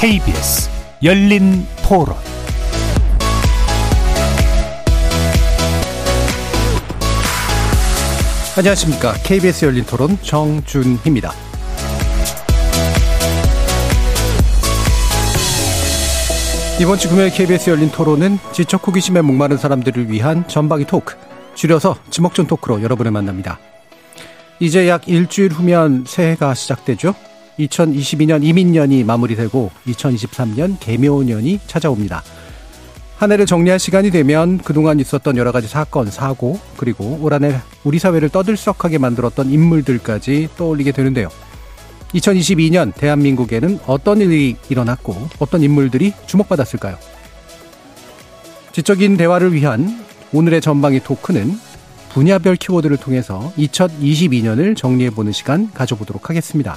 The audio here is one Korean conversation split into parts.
KBS 열린 토론 안녕하십니까. KBS 열린 토론 정준희입니다. 이번 주 금요일 KBS 열린 토론은 지적 호기심에 목마른 사람들을 위한 전방위 토크, 줄여서 지목전 토크로 여러분을 만납니다. 이제 약 일주일 후면 새해가 시작되죠. 2022년 이민년이 마무리되고 2023년 개묘년이 찾아옵니다. 한 해를 정리할 시간이 되면 그동안 있었던 여러 가지 사건, 사고, 그리고 올 한 해 우리 사회를 떠들썩하게 만들었던 인물들까지 떠올리게 되는데요. 2022년 대한민국에는 어떤 일이 일어났고 어떤 인물들이 주목받았을까요? 지적인 대화를 위한 오늘의 전방위 토크는 분야별 키워드를 통해서 2022년을 정리해보는 시간 가져보도록 하겠습니다.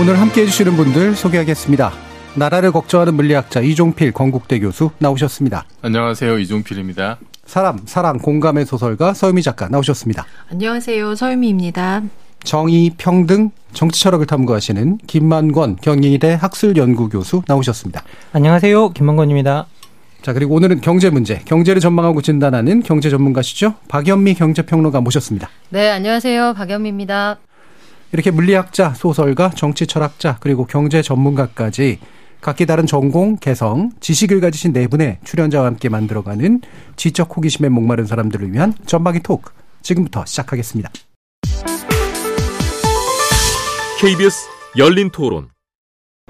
오늘 함께 해주시는 분들 소개하겠습니다. 나라를 걱정하는 물리학자 이종필 건국대 교수 나오셨습니다. 안녕하세요. 이종필입니다. 사람, 사랑, 공감의 소설가 서유미 작가 나오셨습니다. 안녕하세요. 서유미입니다. 정의, 평등, 정치 철학을 탐구하시는 김만권 경희대 학술연구교수 나오셨습니다. 안녕하세요. 김만권입니다. 자, 그리고 오늘은 경제 문제, 경제를 전망하고 진단하는 경제 전문가시죠? 박연미 경제평론가 모셨습니다. 네, 안녕하세요. 박연미입니다. 이렇게 물리학자, 소설가, 정치 철학자, 그리고 경제 전문가까지 각기 다른 전공, 개성, 지식을 가지신 네 분의 출연자와 함께 만들어가는 지적 호기심에 목마른 사람들을 위한 전방위 토크. 지금부터 시작하겠습니다. KBS 열린 토론.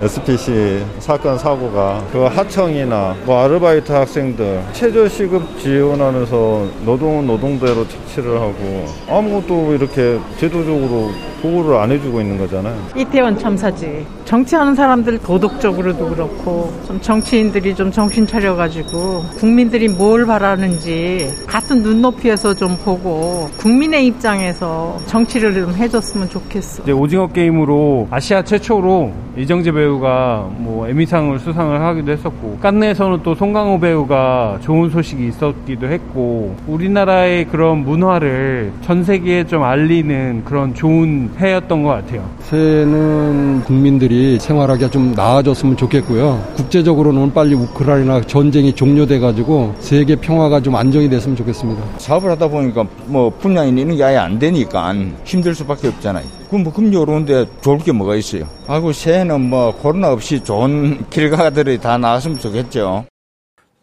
SPC 사건 사고가 그 하청이나 뭐 아르바이트 학생들 최저 시급 지원하면서 노동은 노동대로 착취를 하고 아무것도 이렇게 제도적으로 보호를 안 해주고 있는 거잖아요. 이태원 참사지. 정치하는 사람들 도덕적으로도 그렇고 좀 정치인들이 좀 정신 차려가지고 국민들이 뭘 바라는지 같은 눈높이에서 좀 보고 국민의 입장에서 정치를 좀 해줬으면 좋겠어. 이제 오징어 게임으로 아시아 최초로 이정재 배우 가 뭐 에미상을 수상을 하기도 했었고 깐내에서는 또 송강호 배우가 좋은 소식이 있었기도 했고 우리나라의 그런 문화를 전 세계에 좀 알리는 그런 좋은 해였던 것 같아요. 새해는 국민들이 생활하기가 좀 나아졌으면 좋겠고요. 국제적으로는 빨리 우크라이나 전쟁이 종료돼 가지고 세계 평화가 좀 안정이 됐으면 좋겠습니다. 사업을 하다 보니까 뭐 분양이 있는 게 아예 안 되니까 힘들 수밖에 없잖아요. 그럼 뭐 금요로운데 좋을 게 뭐가 있어요? 하고 새해는 뭐 코로나 없이 좋은 길가들이 다 나왔으면 좋겠죠.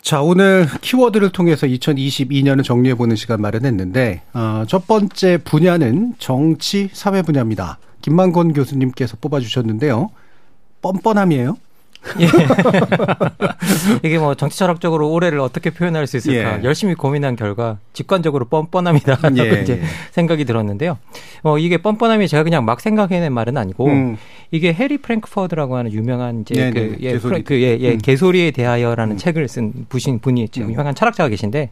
자, 오늘 키워드를 통해서 2022년을 정리해보는 시간 마련했는데, 어, 첫 번째 분야는 정치, 사회 분야입니다. 김만권 교수님께서 뽑아주셨는데요. 뻔뻔함이에요? 예. 이게 뭐 정치 철학적으로 올해를 어떻게 표현할 수 있을까 예. 열심히 고민한 결과 직관적으로 뻔뻔함이다라고 예, 이제 예. 생각이 들었는데요. 어 이게 뻔뻔함이 제가 그냥 막 생각해낸 말은 아니고 음. 이게 해리 프랭크퍼드라고 하는 유명한 이제 네, 그 네, 예, 개소리. 그 예, 예, 음. 개소리에 대하여라는 음. 책을 쓴 부신 분이 지금 음. 유명한 철학자가 계신데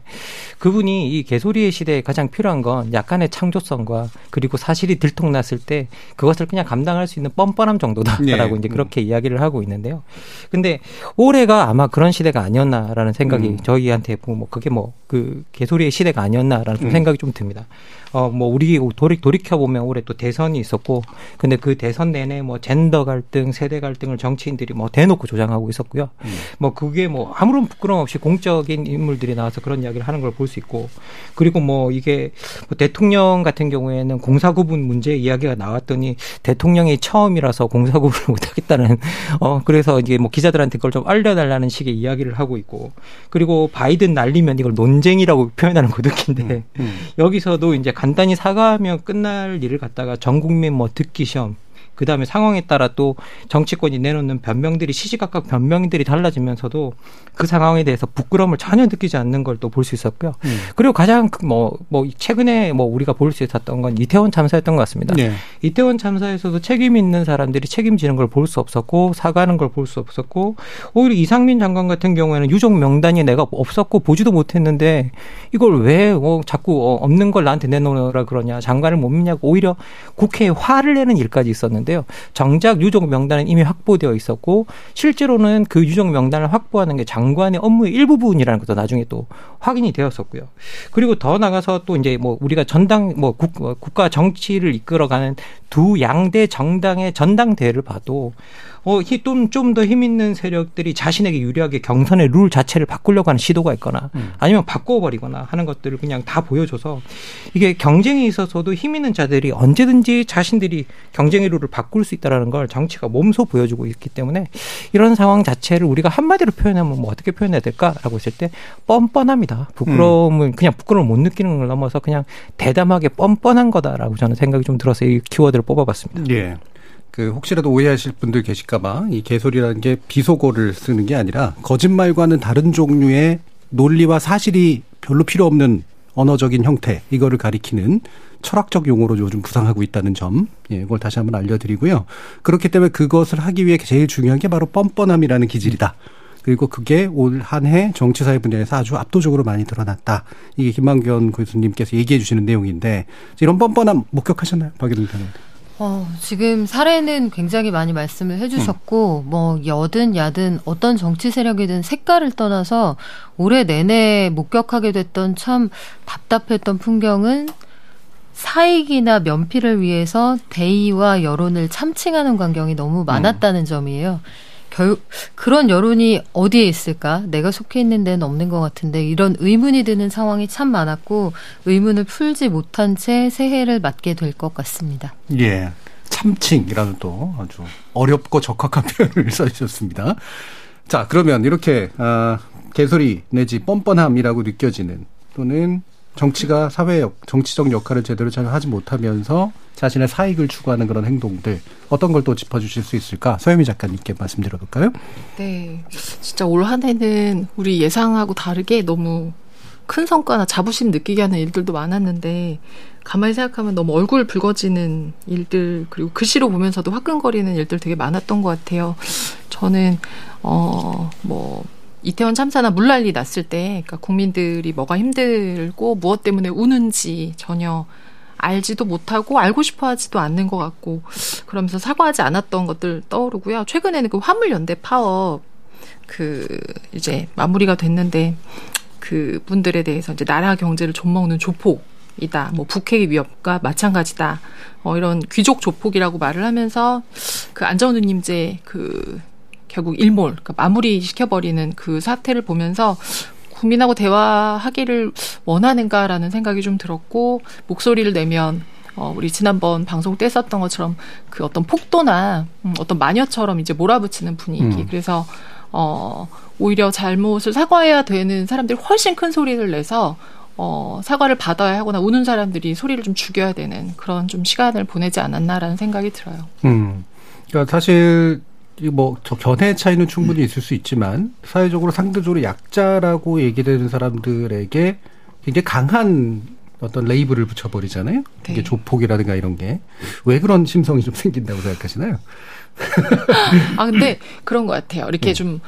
그분이 이 개소리의 시대에 가장 필요한 건 약간의 창조성과 그리고 사실이 들통났을 때 그것을 그냥 감당할 수 있는 뻔뻔함 정도다라고 네. 이제 그렇게 이야기를 하고 있는데요. 근데 올해가 아마 그런 시대가 아니었나라는 생각이 음. 저희한테 뭐, 뭐 그게 뭐 그 개소리의 시대가 아니었나라는 좀 음. 생각이 좀 듭니다. 어 뭐 우리 돌이 돌이켜 보면 올해 또 대선이 있었고 근데 그 대선 내내 뭐 젠더 갈등, 세대 갈등을 정치인들이 뭐 대놓고 조장하고 있었고요. 음. 뭐 그게 뭐 아무런 부끄럼 없이 공적인 인물들이 나와서 그런 이야기를 하는 걸 볼 수 있고 그리고 뭐 이게 뭐 대통령 같은 경우에는 공사 구분 문제 이야기가 나왔더니 대통령이 처음이라서 공사 구분을 못 하겠다는 어 그래서 이게 뭐 기자들한테 그걸 좀 알려 달라는 식의 이야기를 하고 있고 그리고 바이든 날리면 이걸 논 쟁이라고 표현하는 거 느낀데 음. 여기서도 이제 간단히 사과하면 끝날 일을 갖다가 전 국민 뭐 듣기 시험 그 다음에 상황에 따라 또 정치권이 내놓는 변명들이 시시각각 변명들이 달라지면서도 그 상황에 대해서 부끄러움을 전혀 느끼지 않는 걸 또 볼 수 있었고요. 음. 그리고 가장 뭐뭐 뭐 최근에 뭐 우리가 볼 수 있었던 건 이태원 참사였던 것 같습니다. 네. 이태원 참사에서도 책임 있는 사람들이 책임지는 걸 볼 수 없었고 사과하는 걸 볼 수 없었고 오히려 이상민 장관 같은 경우에는 유족 명단이 내가 없었고 보지도 못했는데 이걸 왜 어, 자꾸 어, 없는 걸 나한테 내놓으라 그러냐 장관을 못 믿냐고 오히려 국회에 화를 내는 일까지 있었는데 요. 정작 유족 명단은 이미 확보되어 있었고 실제로는 그 유족 명단을 확보하는 게 장관의 업무의 일부분이라는 것도 나중에 또 확인이 되었었고요. 그리고 더 나가서 또 이제 뭐 우리가 전당 뭐 국, 어, 국가 정치를 이끌어가는 두 양대 정당의 전당대회를 봐도 어, 좀좀 더 힘 있는 세력들이 자신에게 유리하게 경선의 룰 자체를 바꾸려고 하는 시도가 있거나 아니면 바꿔버리거나 하는 것들을 그냥 다 보여줘서 이게 경쟁에 있어서도 힘 있는 자들이 언제든지 자신들이 경쟁의 룰을 바꿀 수 있다라는 걸 정치가 몸소 보여주고 있기 때문에 이런 상황 자체를 우리가 한마디로 표현하면 뭐 어떻게 표현해야 될까라고 했을 때 뻔뻔합니다. 부끄러움을 그냥 부끄러움을 못 느끼는 걸 넘어서 그냥 대담하게 뻔뻔한 거다라고 저는 생각이 좀 들어서 이 키워드를 뽑아봤습니다. 예. 그 혹시라도 오해하실 분들 계실까봐 이 개소리라는 게 비속어를 쓰는 게 아니라 거짓말과는 다른 종류의 논리와 사실이 별로 필요 없는 언어적인 형태 이거를 가리키는 철학적 용어로 요즘 부상하고 있다는 점, 예, 이걸 다시 한번 알려드리고요. 그렇기 때문에 그것을 하기 위해 제일 중요한 게 바로 뻔뻔함이라는 기질이다. 그리고 그게 올 한 해 정치사회 분야에서 아주 압도적으로 많이 드러났다. 이게 김만견 교수님께서 얘기해 주시는 내용인데 이런 뻔뻔함 목격하셨나요, 박예동 변호사? 어, 지금 사례는 굉장히 많이 말씀을 해주셨고, 음. 뭐, 여든 야든 어떤 정치 세력이든 색깔을 떠나서 올해 내내 목격하게 됐던 참 답답했던 풍경은 사익이나 면피를 위해서 대의와 여론을 참칭하는 광경이 너무 많았다는 점이에요. 결, 그런 여론이 어디에 있을까? 내가 속해 있는 데는 없는 것 같은데 이런 의문이 드는 상황이 참 많았고 의문을 풀지 못한 채 새해를 맞게 될 것 같습니다. 예. 참칭이라는 또 아주 어렵고 적합한 표현을 써주셨습니다. 자, 그러면 이렇게, 아, 개소리 내지 뻔뻔함이라고 느껴지는 또는 정치가 사회 역, 정치적 역할을 제대로 잘 하지 못하면서 자신의 사익을 추구하는 그런 행동들 어떤 걸 또 짚어주실 수 있을까? 서유미 작가님께 말씀드려볼까요? 네. 진짜 올 한 해는 우리 예상하고 다르게 너무 큰 성과나 자부심 느끼게 하는 일들도 많았는데 가만히 생각하면 너무 얼굴 붉어지는 일들 그리고 글씨로 보면서도 화끈거리는 일들 되게 많았던 것 같아요. 저는 어뭐 이태원 참사나 물난리 났을 때 그러니까 국민들이 뭐가 힘들고 무엇 때문에 우는지 전혀 알지도 못하고 알고 싶어 하지도 않는 것 같고 그러면서 사과하지 않았던 것들 떠오르고요. 최근에는 그 화물연대 파업 그 이제 마무리가 됐는데 그 분들에 대해서 이제 나라 경제를 좀먹는 조폭이다. 뭐 북핵의 위협과 마찬가지다. 어 이런 귀족 조폭이라고 말을 하면서 그 안전우님제 그 결국 일몰 그러니까 마무리 시켜버리는 그 사태를 보면서 국민하고 대화하기를 원하는가라는 생각이 좀 들었고 목소리를 내면 어, 우리 지난번 방송 때 썼던 것처럼 그 어떤 폭도나 음, 어떤 마녀처럼 이제 몰아붙이는 분위기. 음. 그래서 어, 오히려 잘못을 사과해야 되는 사람들이 훨씬 큰 소리를 내서 어, 사과를 받아야 하거나 우는 사람들이 소리를 좀 죽여야 되는 그런 좀 시간을 보내지 않았나라는 생각이 들어요. 음. 그러니까 사실 뭐저 견해 차이는 충분히 있을 수 있지만 사회적으로 상대적으로 약자라고 얘기되는 사람들에게 굉장히 강한 어떤 레이블을 붙여버리잖아요. 이게 네. 조폭이라든가 이런 게 왜 그런 심성이 좀 생긴다고 생각하시나요? 아 근데 그런 것 같아요. 이렇게 좀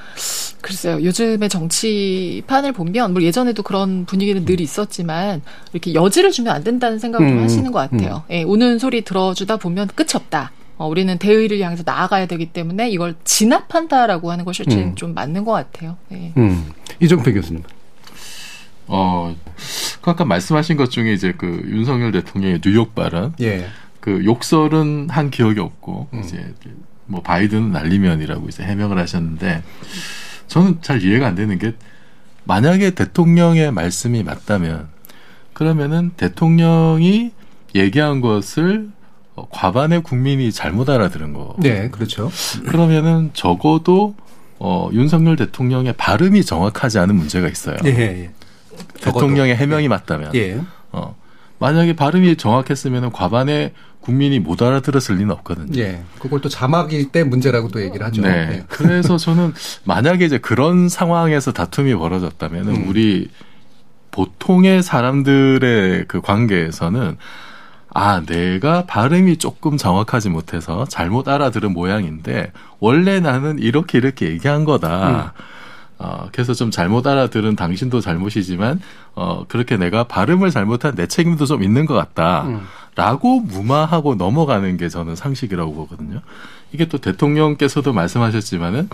글쎄요. 요즘의 정치판을 보면 뭐 예전에도 그런 분위기는 늘 있었지만 이렇게 여지를 주면 안 된다는 생각을 좀 음, 하시는 것 같아요. 예, 우는 소리 들어주다 보면 끝이 없다. 어, 우리는 대의를 향해서 나아가야 되기 때문에 이걸 진압한다라고 하는 것이 음. 좀 맞는 것 같아요. 예. 음. 이정표 교수님. 어, 그 아까 말씀하신 것 중에 이제 그 윤석열 대통령의 뉴욕 발언, 예. 그 욕설은 한 기억이 없고 이제 뭐 바이든은 날리면이라고 이제 해명을 하셨는데 저는 잘 이해가 안 되는 게 만약에 대통령의 말씀이 맞다면 그러면은 대통령이 얘기한 것을 어, 과반의 국민이 잘못 알아들은 거. 네, 그렇죠. 그러면은 적어도 어, 윤석열 대통령의 발음이 정확하지 않은 문제가 있어요. 예, 예. 대통령의 해명이 맞다면. 예. 어, 만약에 발음이 정확했으면 과반의 국민이 못 알아들었을 리는 없거든요. 예. 그걸 또 자막일 때 문제라고 또 얘기를 하죠. 네. 예. 그래서 저는 만약에 이제 그런 상황에서 다툼이 벌어졌다면 은 음. 우리 보통의 사람들의 그 관계에서는 아, 내가 발음이 조금 정확하지 못해서 잘못 알아들은 모양인데 원래 나는 이렇게 이렇게 얘기한 거다. 어, 그래서 좀 잘못 알아들은 당신도 잘못이지만 어, 그렇게 내가 발음을 잘못한 내 책임도 좀 있는 것 같다. 음. 라고 무마하고 넘어가는 게 저는 상식이라고 보거든요. 이게 또 대통령께서도 말씀하셨지만은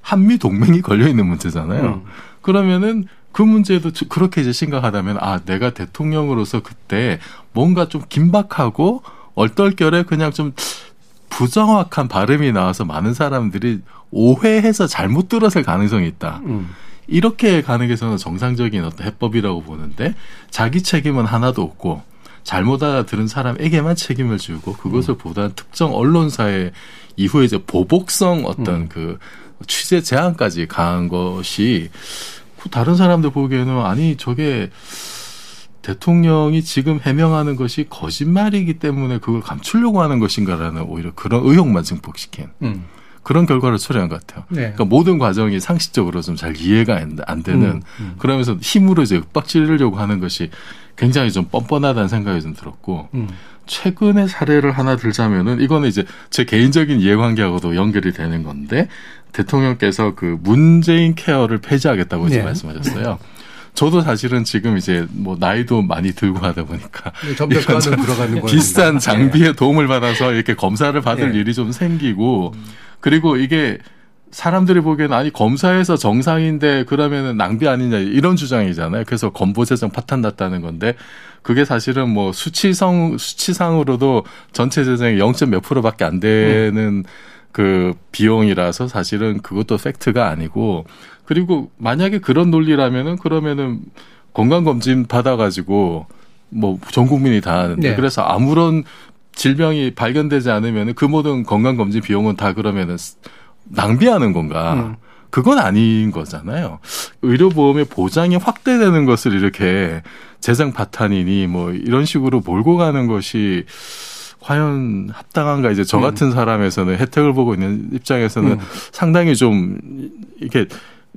한미 동맹이 걸려 있는 문제잖아요. 음. 그러면은 그 문제도 저- 그렇게 이제 심각하다면 아 내가 대통령으로서 그때 뭔가 좀 긴박하고 얼떨결에 그냥 좀 부정확한 발음이 나와서 많은 사람들이 오해해서 잘못 들었을 가능성이 있다. 음. 이렇게 가는 게 저는 정상적인 어떤 해법이라고 보는데 자기 책임은 하나도 없고 잘못 알아들은 사람에게만 책임을 지고 그것을 보다 특정 언론사의 이후에 이제 보복성 어떤 그 취재 제한까지 가한 것이 그 다른 사람들 보기에는 아니 저게 대통령이 지금 해명하는 것이 거짓말이기 때문에 그걸 감추려고 하는 것인가라는 오히려 그런 의혹만 증폭시킨 음. 그런 결과를 초래한 것 같아요. 네. 그러니까 모든 과정이 상식적으로 좀 잘 이해가 안- 안 되는 음, 음. 그러면서 힘으로 이제 윽박 지르려고 하는 것이 굉장히 좀 뻔뻔하다는 생각이 좀 들었고 음. 최근의 사례를 하나 들자면은 이거는 이제 제 개인적인 이해관계하고도 연결이 되는 건데 대통령께서 그 문재인 케어를 폐지하겠다고 이제 네. 말씀하셨어요. 저도 사실은 지금 이제 뭐 나이도 많이 들고 하다 보니까 네. 비싼 장비의 도움을 받아서 이렇게 검사를 받을 예. 일이 좀 생기고 그리고 이게 사람들이 보기에는 아니 검사에서 정상인데 그러면은 낭비 아니냐 이런 주장이잖아요. 그래서 건보 재정 파탄 났다는 건데 그게 사실은 뭐 수치성 수치상으로도 전체 재정의 0. 몇 프로밖에 안 되는 그 비용이라서 사실은 그것도 팩트가 아니고 그리고 만약에 그런 논리라면은 그러면은 건강 검진 받아가지고 뭐 전 국민이 다 하는데 네. 그래서 아무런 질병이 발견되지 않으면은 그 모든 건강 검진 비용은 다 그러면은 낭비하는 건가? 음. 그건 아닌 거잖아요. 의료보험의 보장이 확대되는 것을 이렇게 재정 파탄이니 뭐 이런 식으로 몰고 가는 것이 과연 합당한가 이제 저 같은 사람에서는 혜택을 보고 있는 입장에서는 음. 상당히 좀 이게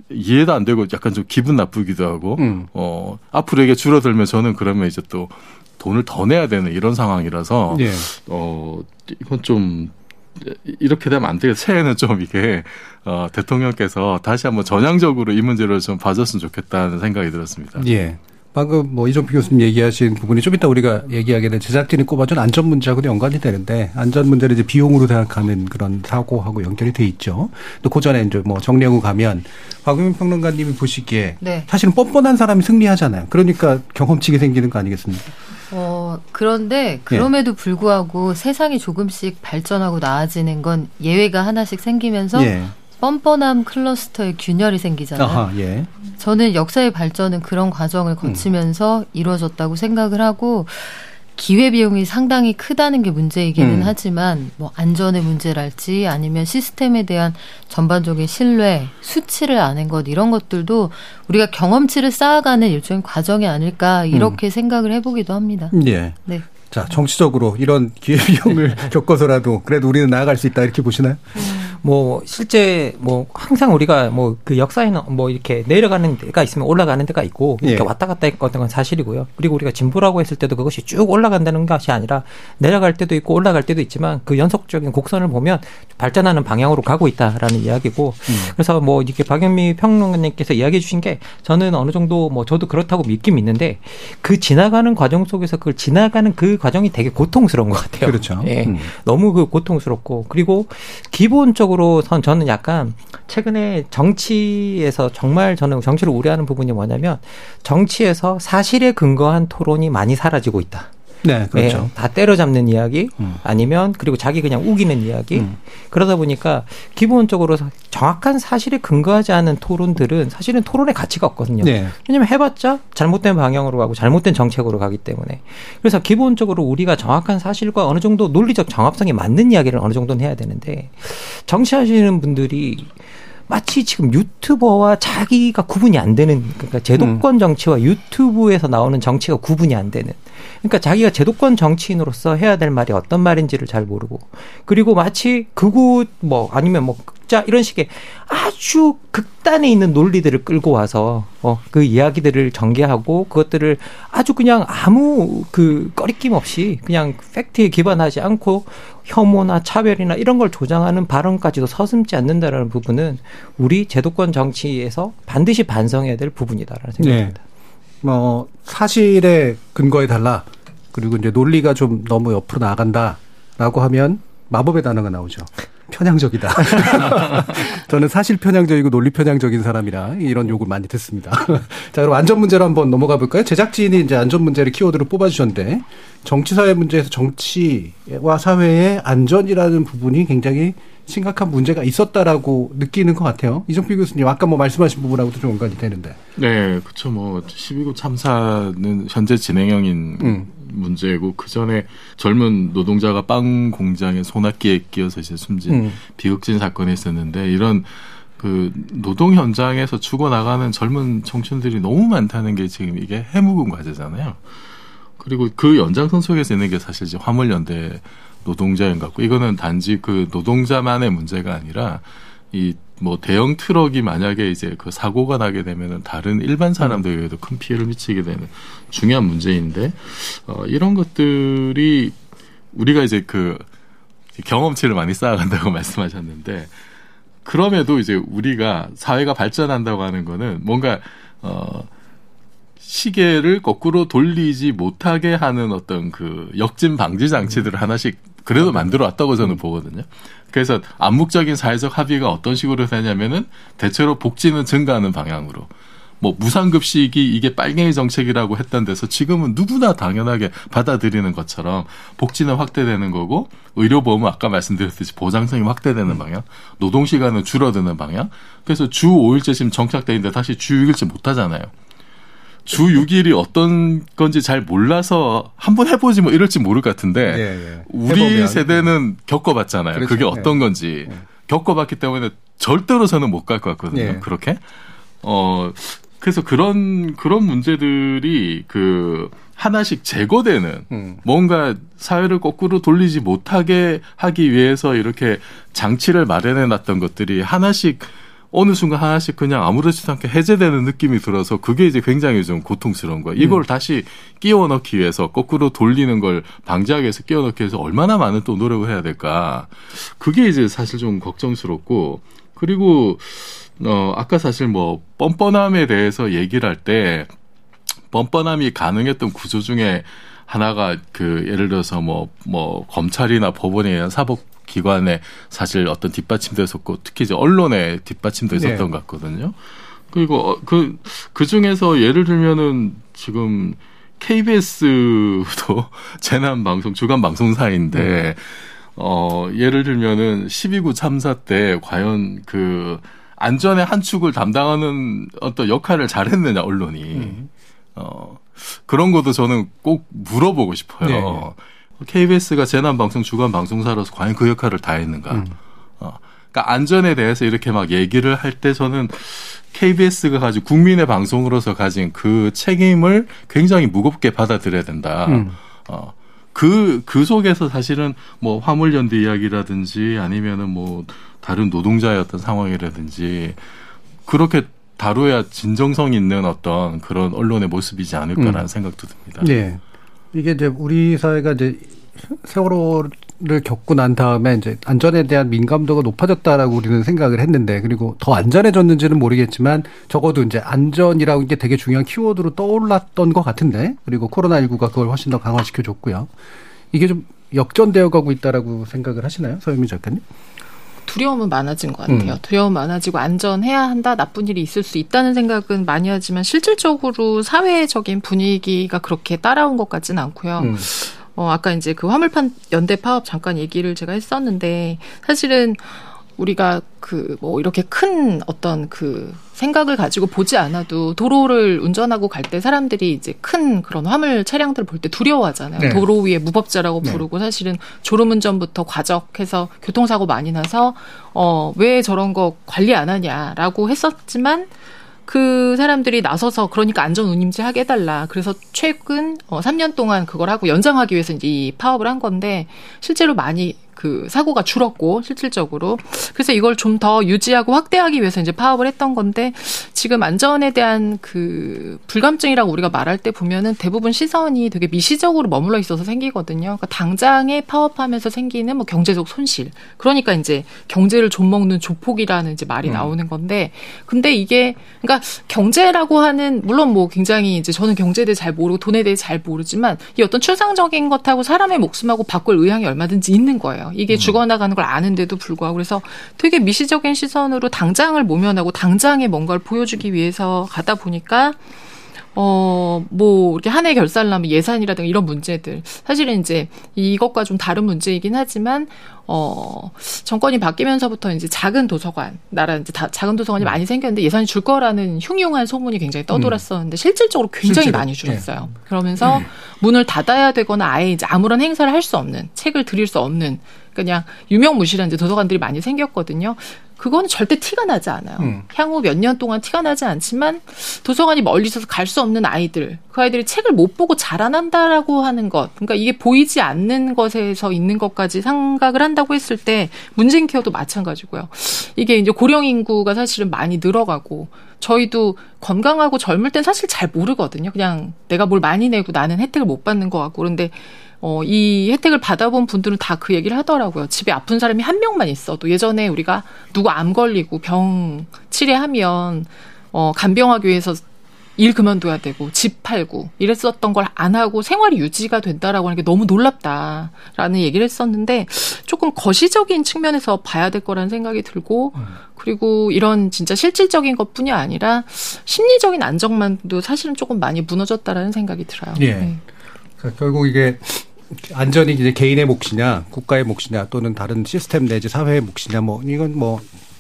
이해도 안 되고 약간 좀 기분 나쁘기도 하고 음. 어 앞으로 이게 줄어들면 저는 그러면 이제 또 돈을 더 내야 되는 이런 상황이라서 예. 어 이건 좀 이렇게 되면 안 되겠. 새해는 좀 이게 어 대통령께서 다시 한번 전향적으로 이 문제를 좀 봐줬으면 좋겠다는 생각이 들었습니다. 예. 방금 뭐 이종필 교수님 얘기하신 부분이 좀 이따 우리가 얘기하게 된 제작진이 꼽아준 안전 문제하고도 연관이 되는데 안전 문제를 이제 비용으로 생각하는 그런 사고하고 연결이 돼 있죠. 또 그 전에 이제 뭐 정리하고 가면 박유민 평론가님이 보시기에 네. 사실은 뻔뻔한 사람이 승리하잖아요. 그러니까 경험치가 생기는 거 아니겠습니까? 어, 그런데 그럼에도 불구하고 세상이 조금씩 발전하고 나아지는 건 예외가 하나씩 생기면서 예. 뻔뻔함 클러스터의 균열이 생기잖아요. 아하, 예. 저는 역사의 발전은 그런 과정을 거치면서 이루어졌다고 생각을 하고 기회 비용이 상당히 크다는 게 문제이기는 음. 하지만 뭐 안전의 문제랄지 아니면 시스템에 대한 전반적인 신뢰, 수치를 아는 것 이런 것들도 우리가 경험치를 쌓아가는 일종의 과정이 아닐까 이렇게 생각을 해보기도 합니다. 예. 네. 자, 정치적으로 이런 기회비용을 겪어서라도 그래도 우리는 나아갈 수 있다 이렇게 보시나요? 뭐 실제 뭐 항상 우리가 뭐 그 역사에는 뭐 이렇게 내려가는 데가 있으면 올라가는 데가 있고 이렇게 예. 왔다 갔다 했던 건 사실이고요. 그리고 우리가 진보라고 했을 때도 그것이 쭉 올라간다는 것이 아니라 내려갈 때도 있고 올라갈 때도 있지만 그 연속적인 곡선을 보면 발전하는 방향으로 가고 있다라는 이야기고 그래서 뭐 이렇게 박연미 평론가님께서 이야기해 주신 게 저는 어느 정도 뭐 저도 그렇다고 믿긴 믿는데 그 지나가는 과정 속에서 그걸 지나가는 그 과정이 되게 고통스러운 것 같아요. 그렇죠. 예. 음. 너무 그 고통스럽고 그리고 기본적으로 선 저는 약간 최근에 정치에서 정말 저는 정치를 우려하는 부분이 뭐냐면 정치에서 사실에 근거한 토론이 많이 사라지고 있다. 네, 그렇죠. 예, 다 때려잡는 이야기 음. 아니면 그리고 자기 그냥 우기는 이야기 음. 그러다 보니까 기본적으로 사- 정확한 사실에 근거하지 않은 토론들은 사실은 토론의 가치가 없거든요. 네. 왜냐면 해봤자 잘못된 방향으로 가고 잘못된 정책으로 가기 때문에 그래서 기본적으로 우리가 정확한 사실과 어느 정도 논리적 정합성이 맞는 이야기를 어느 정도는 해야 되는데 정치하시는 분들이 마치 지금 유튜버와 자기가 구분이 안 되는 그러니까 제도권 음. 정치와 유튜브에서 나오는 정치가 구분이 안 되는 그러니까 자기가 제도권 정치인으로서 해야 될 말이 어떤 말인지를 잘 모르고 그리고 마치 극우 뭐 아니면 뭐 극자 이런 식의 아주 극단에 있는 논리들을 끌고 와서 어 그 이야기들을 전개하고 그것들을 아주 그냥 아무 그 꺼리낌 없이 그냥 팩트에 기반하지 않고 혐오나 차별이나 이런 걸 조장하는 발언까지도 서슴지 않는다라는 부분은 우리 제도권 정치에서 반드시 반성해야 될 부분이다라는 생각입니다. 뭐 사실에 근거해 달라. 그리고 이제 논리가 좀 너무 옆으로 나간다라고 하면 마법의 단어가 나오죠. 편향적이다. 저는 사실 편향적이고 논리 편향적인 사람이라 이런 욕을 많이 듣습니다. 자, 그럼 안전 문제로 한번 넘어가 볼까요? 제작진이 이제 안전 문제를 키워드로 뽑아주셨는데 정치 사회 문제에서 정치와 사회의 안전이라는 부분이 굉장히 심각한 문제가 있었다라고 느끼는 것 같아요. 이정필 교수님 아까 뭐 말씀하신 부분하고도 좀 연관이 되는데. 네, 그렇죠. 뭐 12구 참사는 현재 진행형인 음. 문제고 그 전에 젊은 노동자가 빵 공장에 소나기에 끼어서 이제 숨진 음. 비극진 사건이 있었는데 이런 그 노동 현장에서 죽어 나가는 젊은 청춘들이 너무 많다는 게 지금 이게 해묵은 과제잖아요. 그리고 그 연장선 속에서 있는 게 사실 이제 화물연대 노동자인 것 같고 이거는 단지 그 노동자만의 문제가 아니라 이 뭐 대형 트럭이 만약에 이제 그 사고가 나게 되면은 다른 일반 사람들에게도 큰 피해를 미치게 되는 중요한 문제인데 어 이런 것들이 우리가 이제 그 경험치를 많이 쌓아간다고 말씀하셨는데 그럼에도 이제 우리가 사회가 발전한다고 하는 거는 뭔가 어 시계를 거꾸로 돌리지 못하게 하는 어떤 그 역진 방지 장치들을 하나씩 그래도 만들어 왔다고 저는 보거든요. 그래서 암묵적인 사회적 합의가 어떤 식으로 되냐면은 대체로 복지는 증가하는 방향으로 뭐 무상급식이 이게 빨갱이 정책이라고 했던 데서 지금은 누구나 당연하게 받아들이는 것처럼 복지는 확대되는 거고 의료보험은 아까 말씀드렸듯이 보장성이 확대되는 방향, 노동시간은 줄어드는 방향. 그래서 주 5일째 지금 정착돼 있는데 다시 주 6일째 못 하잖아요. 주 6일이 어떤 건지 잘 몰라서 한번 해보지 뭐 이럴지 모를 것 같은데 예, 예. 우리 해보면. 세대는 겪어봤잖아요. 그렇죠. 그게 어떤 예. 건지 겪어봤기 때문에 절대로 저는 못 갈 것 같거든요. 예. 그렇게 어 그래서 그런 그런 문제들이 그 하나씩 제거되는 음. 뭔가 사회를 거꾸로 돌리지 못하게 하기 위해서 이렇게 장치를 마련해 놨던 것들이 하나씩 어느 순간 하나씩 그냥 아무렇지도 않게 해제되는 느낌이 들어서 그게 이제 굉장히 좀 고통스러운 거예요. 이걸 다시 끼워 넣기 위해서 거꾸로 돌리는 걸 방지하기 위해서 끼워 넣기 위해서 얼마나 많은 또 노력을 해야 될까. 그게 이제 사실 좀 걱정스럽고 그리고 어 아까 사실 뭐 뻔뻔함에 대해서 얘기를 할 때 뻔뻔함이 가능했던 구조 중에 하나가 그 예를 들어서 뭐뭐 검찰이나 법원이나 사법 기관에 사실 어떤 뒷받침도 있었고 특히 이제 언론에 뒷받침도 있었던 네. 것 같거든요. 그리고 그, 그 중에서 예를 들면은 지금 KBS도 재난 방송, 주간 방송사인데, 어, 예를 들면은 12구 참사 때 과연 그 안전의 한 축을 담당하는 어떤 역할을 잘했느냐, 언론이. 어, 그런 것도 저는 꼭 물어보고 싶어요. 네. KBS가 재난방송 주간 방송사로서 과연 그 역할을 다 했는가. 음. 어, 그러니까 안전에 대해서 이렇게 막 얘기를 할 때 저는 KBS가 가지고 국민의 방송으로서 가진 그 책임을 굉장히 무겁게 받아들여야 된다. 음. 어, 그, 그 속에서 사실은 뭐 화물연대 이야기라든지 아니면은 뭐 다른 노동자의 어떤 상황이라든지 그렇게 다루어야 진정성 있는 어떤 그런 언론의 모습이지 않을까라는 음. 생각도 듭니다. 네. 이게 이제 우리 사회가 이제 세월호를 겪고 난 다음에 이제 안전에 대한 민감도가 높아졌다라고 우리는 생각을 했는데 그리고 더 안전해졌는지는 모르겠지만 적어도 이제 안전이라고 게 되게 중요한 키워드로 떠올랐던 것 같은데 그리고 코로나19가 그걸 훨씬 더 강화시켜 줬고요. 이게 좀 역전되어 가고 있다라고 생각을 하시나요? 서유미 작가님? 두려움은 많아진 것 같아요. 음. 두려움 많아지고 안전해야 한다, 나쁜 일이 있을 수 있다는 생각은 많이 하지만 실질적으로 사회적인 분위기가 그렇게 따라온 것 같지는 않고요. 음. 어, 아까 이제 그 화물판 연대 파업 잠깐 얘기를 제가 했었는데 사실은 우리가 그 뭐 이렇게 큰 어떤 그 생각을 가지고 보지 않아도 도로를 운전하고 갈 때 사람들이 이제 큰 그런 화물 차량들을 볼 때 두려워하잖아요. 네. 도로 위에 무법자라고 네. 부르고 사실은 졸음운전부터 과적해서 교통사고 많이 나서 어 왜 저런 거 관리 안 하냐라고 했었지만 그 사람들이 나서서 그러니까 안전 운임제 하게 해달라. 그래서 최근 어 3년 동안 그걸 하고 연장하기 위해서 이제 이 파업을 한 건데 실제로 많이 그 사고가 줄었고 실질적으로 그래서 이걸 좀 더 유지하고 확대하기 위해서 이제 파업을 했던 건데 지금 안전에 대한 그 불감증이라고 우리가 말할 때 보면은 대부분 시선이 되게 미시적으로 머물러 있어서 생기거든요. 그러니까 당장에 파업하면서 생기는 뭐 경제적 손실. 그러니까 이제 경제를 좀 먹는 조폭이라는 이제 말이 음. 나오는 건데 근데 이게 그러니까 경제라고 하는 물론 뭐 굉장히 이제 저는 경제에 대해 잘 모르고 돈에 대해 잘 모르지만 이 어떤 추상적인 것하고 사람의 목숨하고 바꿀 의향이 얼마든지 있는 거예요. 이게 죽어나가는 걸 아는데도 불구하고 그래서 되게 미시적인 시선으로 당장을 모면하고 당장에 뭔가를 보여주기 위해서 가다 보니까 어, 뭐, 이렇게 한 해 결산하면 예산이라든가 이런 문제들. 사실은 이제 이것과 좀 다른 문제이긴 하지만, 어, 정권이 바뀌면서부터 이제 작은 도서관, 나라 이제 다 작은 도서관이 많이 생겼는데 예산이 줄 거라는 흉흉한 소문이 굉장히 떠돌았었는데 실질적으로 굉장히 실제로, 많이 줄었어요. 그러면서 문을 닫아야 되거나 아예 이제 아무런 행사를 할 수 없는, 책을 드릴 수 없는, 그냥 유명무실한 이제 도서관들이 많이 생겼거든요. 그거는 절대 티가 나지 않아요. 음. 향후 몇 년 동안 티가 나지 않지만 도서관이 멀리 있어서 갈 수 없는 아이들, 그 아이들이 책을 못 보고 자라난다라고 하는 것, 그러니까 이게 보이지 않는 것에서 있는 것까지 생각을 한다고 했을 때 문재인 케어도 마찬가지고요. 이게 이제 고령 인구가 사실은 많이 늘어가고 저희도 건강하고 젊을 땐 사실 잘 모르거든요. 그냥 내가 뭘 많이 내고 나는 혜택을 못 받는 것 같고 그런데 어, 이 혜택을 받아본 분들은 다 그 얘기를 하더라고요. 집에 아픈 사람이 한 명만 있어도 예전에 우리가 누구 암 걸리고 병 치료하면 어, 간병하기 위해서 일 그만둬야 되고 집 팔고 이랬었던 걸 안 하고 생활이 유지가 된다라고 하는 게 너무 놀랍다라는 얘기를 했었는데 조금 거시적인 측면에서 봐야 될 거라는 생각이 들고 그리고 이런 진짜 실질적인 것뿐이 아니라 심리적인 안정만도 사실은 조금 많이 무너졌다라는 생각이 들어요. 예. 네. 그러니까 결국 이게 안전이 이제 개인의 몫이냐, 국가의 몫이냐, 또는 다른 시스템 내지 사회의 몫이냐, 뭐 이건 뭐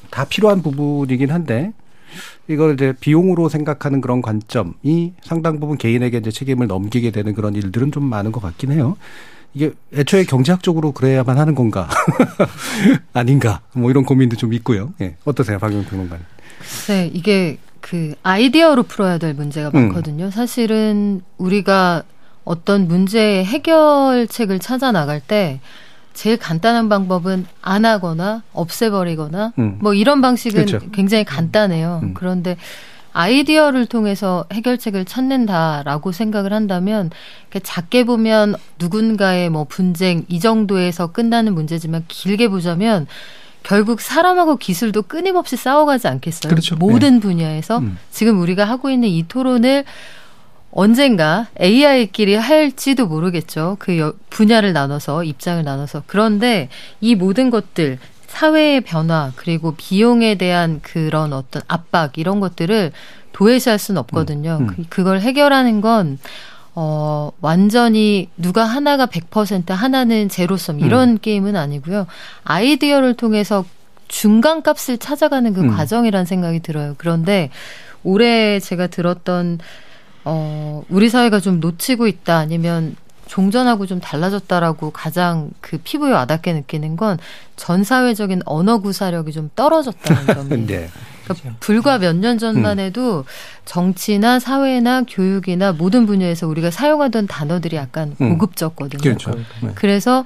다 필요한 부분이긴 한데 이걸 이제 비용으로 생각하는 그런 관점이 상당 부분 개인에게 이제 책임을 넘기게 되는 그런 일들은 좀 많은 것 같긴 해요. 이게 애초에 경제학적으로 그래야만 하는 건가 아닌가 뭐 이런 고민도 좀 있고요. 예. 어떠세요, 박용 평론가님? 네, 이게 그 아이디어로 풀어야 될 문제가 음. 많거든요. 사실은 우리가 어떤 문제의 해결책을 찾아 나갈 때 제일 간단한 방법은 안 하거나 없애버리거나 음. 뭐 이런 방식은 그렇죠. 굉장히 간단해요. 음. 그런데 아이디어를 통해서 해결책을 찾는다라고 생각을 한다면 작게 보면 누군가의 뭐 분쟁 이 정도에서 끝나는 문제지만 길게 보자면 결국 사람하고 기술도 끊임없이 싸워가지 않겠어요. 그렇죠. 모든 네. 분야에서 음. 지금 우리가 하고 있는 이 토론을 언젠가 AI끼리 할지도 모르겠죠. 그 여- 분야를 나눠서 입장을 나눠서 그런데 이 모든 것들 사회의 변화 그리고 비용에 대한 그런 어떤 압박 이런 것들을 도외시할 수는 없거든요. 음. 그, 그걸 해결하는 건 어, 완전히 누가 하나가 100% 하나는 제로섬 이런 게임은 아니고요. 아이디어를 통해서 중간 값을 찾아가는 그 음. 과정이라는 생각이 들어요. 그런데 올해 제가 들었던 어, 우리 사회가 좀 놓치고 있다 아니면 종전하고 좀 달라졌다라고 가장 그 피부에 와닿게 느끼는 건 전 사회적인 언어 구사력이 좀 떨어졌다는 점이에요. 네. 그러니까 불과 몇 년 전만 해도 정치나 사회나 교육이나 모든 분야에서 우리가 사용하던 단어들이 약간 음. 고급졌거든요. 그렇죠. 네. 그래서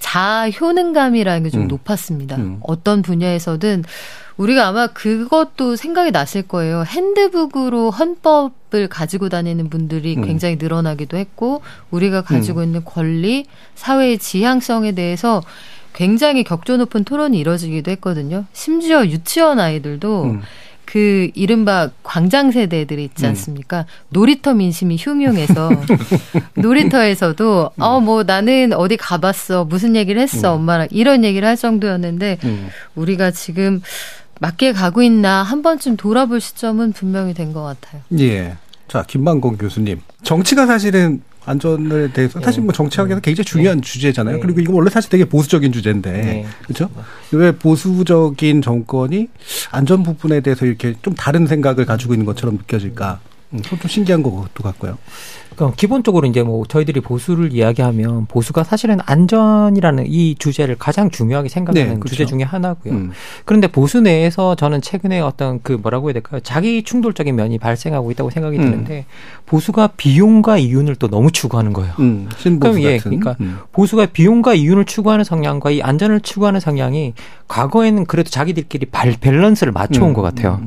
자아 효능감이라는 게좀 음. 높았습니다. 음. 어떤 분야에서든 우리가 아마 그것도 생각이 났을 거예요. 핸드북으로 헌법을 가지고 다니는 분들이 음. 굉장히 늘어나기도 했고 우리가 가지고 있는 권리, 사회의 지향성에 대해서 굉장히 격조 높은 토론이 이뤄지기도 했거든요. 심지어 유치원 아이들도 음. 그 이른바 광장 세대들이 있지 음. 않습니까? 놀이터 민심이 흉흉해서 놀이터에서도 어뭐 나는 어디 가봤어 무슨 얘기를 했어 음. 엄마랑 이런 얘기를 할 정도였는데 음. 우리가 지금 맞게 가고 있나 한 번쯤 돌아볼 시점은 분명히 된 것 같아요. 예. 자, 김만공 교수님. 정치가 사실은 안전에 대해서 사실 뭐 정치학에서 굉장히 중요한 주제잖아요. 그리고 이거 원래 사실 되게 보수적인 주제인데 그렇죠? 왜 보수적인 정권이 안전 부분에 대해서 이렇게 좀 다른 생각을 가지고 있는 것처럼 느껴질까? 음, 좀 신기한 것도 같고요. 그러니까 기본적으로 이제 뭐 저희들이 보수를 이야기하면 보수가 사실은 안전이라는 이 주제를 가장 중요하게 생각하는 네, 그렇죠. 주제 중에 하나고요. 음. 그런데 보수 내에서 저는 최근에 어떤 그 뭐라고 해야 될까요? 자기 충돌적인 면이 발생하고 있다고 생각이 음. 드는데 보수가 비용과 이윤을 또 너무 추구하는 거예요. 음, 그럼 예, 같은. 그러니까 음. 보수가 비용과 이윤을 추구하는 성향과 이 안전을 추구하는 성향이 과거에는 그래도 자기들끼리 발, 밸런스를 맞춰온 음, 것 같아요.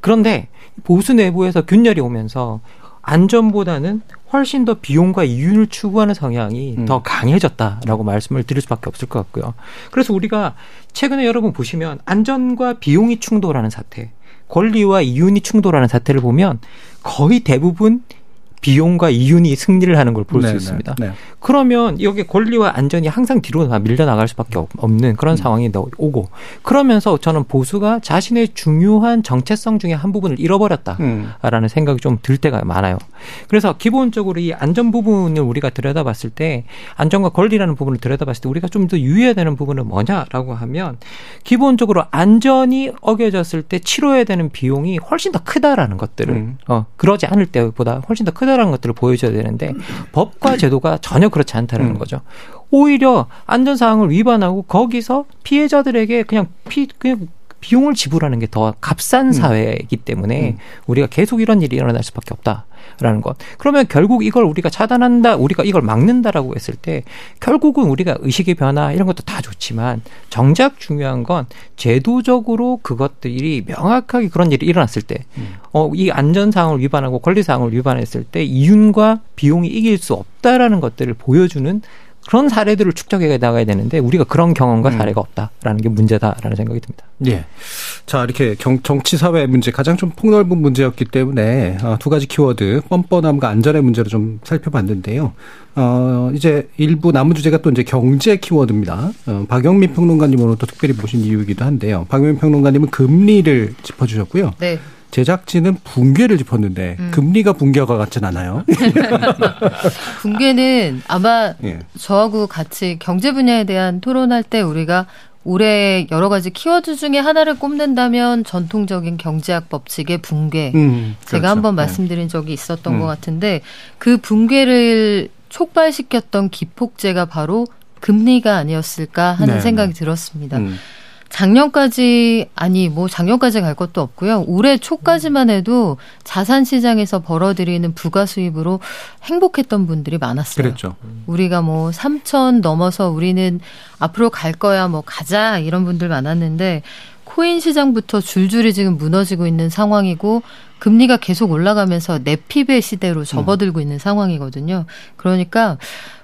그런데 보수 내부에서 균열이 오면서 안전보다는 훨씬 더 비용과 이윤을 추구하는 성향이 음. 더 강해졌다라고 말씀을 드릴 수밖에 없을 것 같고요. 그래서 우리가 최근에 여러분 보시면 안전과 비용이 충돌하는 사태, 권리와 이윤이 충돌하는 사태를 보면 거의 대부분 비용과 이윤이 승리를 하는 걸 볼수 네, 네, 있습니다. 네. 그러면 여기 권리와 안전이 항상 뒤로 나- 밀려나갈 수밖에 없- 없는 그런 음. 상황이 나- 오고 그러면서 저는 보수가 자신의 중요한 정체성 중에 한 부분을 잃어버렸다라는 음. 생각이 좀 들 때가 많아요. 그래서 기본적으로 이 안전 부분을 우리가 들여다봤을 때 안전과 권리라는 부분을 들여다봤을 때 우리가 좀 더 유의해야 되는 부분은 뭐냐라고 하면 기본적으로 안전이 어겨졌을 때 치러야 되는 비용이 훨씬 더 크다라는 것들을 음. 어, 그러지 않을 때보다 훨씬 더 크다 라는 것들을 보여줘야 되는데 법과 제도가 전혀 그렇지 않다는 음. 거죠. 오히려 안전 사항을 위반하고 거기서 피해자들에게 그냥 피 그냥 비용을 지불하는 게 더 값싼 사회이기 때문에 우리가 계속 이런 일이 일어날 수밖에 없다 라는 것. 그러면 결국 이걸 우리가 차단한다, 우리가 이걸 막는다라고 했을 때 결국은 우리가 의식의 변화 이런 것도 다 좋지만 정작 중요한 건 제도적으로 그것들이 명확하게 그런 일이 일어났을 때, 어, 이 안전 사항을 위반하고 권리 사항을 위반했을 때 이윤과 비용이 이길 수 없다라는 것들을 보여주는 그런 사례들을 축적해 나가야 되는데 우리가 그런 경험과 사례가 없다라는 게 문제다라는 생각이 듭니다. 예. 자, 이렇게 경, 정치 사회 문제 가장 좀 폭넓은 문제였기 때문에 어, 두 가지 키워드 뻔뻔함과 안전의 문제로 좀 살펴봤는데요. 어, 이제 일부 남은 주제가 또 이제 경제 키워드입니다. 어, 박영민 평론가님 오늘 또 특별히 모신 이유이기도 한데요. 박영민 평론가님은 금리를 짚어주셨고요. 네. 제작진은 붕괴를 짚었는데 음. 금리가 붕괴가 같진 않아요. 붕괴는 아마 예. 저하고 같이 경제 분야에 대한 토론할 때 우리가 올해 여러 가지 키워드 중에 하나를 꼽는다면 전통적인 경제학 법칙의 붕괴. 음, 제가 그렇죠. 한번 네. 말씀드린 적이 있었던 음. 것 같은데 그 붕괴를 촉발시켰던 기폭제가 바로 금리가 아니었을까 하는 네, 생각이 네. 들었습니다. 음. 작년까지 아니 뭐 작년까지 갈 것도 없고요. 올해 초까지만 해도 자산 시장에서 벌어들이는 부가 수입으로 행복했던 분들이 많았어요. 그랬죠. 우리가 뭐 3천 넘어서 우리는 앞으로 갈 거야 뭐 가자 이런 분들 많았는데 코인 시장부터 줄줄이 지금 무너지고 있는 상황이고 금리가 계속 올라가면서 내피배 시대로 접어들고 있는 상황이거든요. 그러니까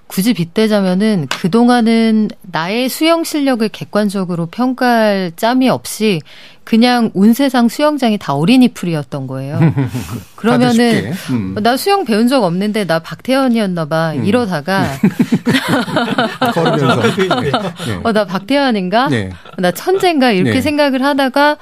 굳이 빗대자면은 그동안은 나의 수영 실력을 객관적으로 평가할 짬이 없이 그냥 온 세상 수영장이 다 어린이 풀이었던 거예요. 그러면은. 음. 나 수영 배운 적 없는데 나 박태환이었나 봐 이러다가 걸으면서. 네. 어나 박태환인가? 네. 나 천재인가? 이렇게 네. 생각을 하다가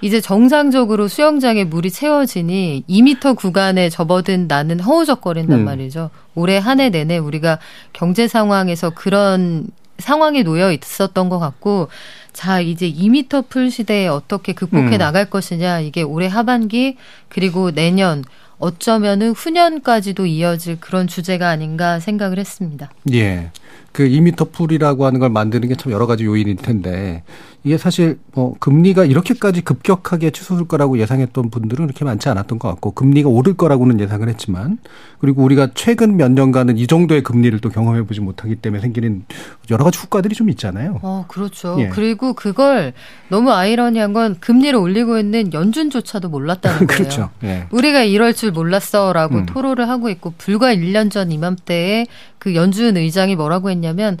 이제 정상적으로 수영장에 물이 채워지니 2미터 구간에 접어든 나는 허우적거린단 음. 말이죠. 올해 한 해 내내 우리가 경제 상황에서 그런 상황에 놓여 있었던 것 같고 자 이제 2미터 풀 시대에 어떻게 극복해 음. 나갈 것이냐 이게 올해 하반기 그리고 내년 어쩌면은 후년까지도 이어질 그런 주제가 아닌가 생각을 했습니다. 예. 그 2미터 풀이라고 하는 걸 만드는 게 참 여러 가지 요인일 텐데 이게 사실 뭐 금리가 이렇게까지 급격하게 치솟을 거라고 예상했던 분들은 그렇게 많지 않았던 것 같고 금리가 오를 거라고는 예상을 했지만 그리고 우리가 최근 몇 년간은 이 정도의 금리를 또 경험해 보지 못하기 때문에 생기는 여러 가지 후과들이 좀 있잖아요. 어, 그렇죠. 예. 그리고 그걸 너무 아이러니한 건 금리를 올리고 있는 연준조차도 몰랐다는 거예요. 그렇죠. 예. 우리가 이럴 줄 몰랐어라고 음. 토로를 하고 있고 불과 1년 전 이맘때에 그 연준 의장이 뭐라고 했냐면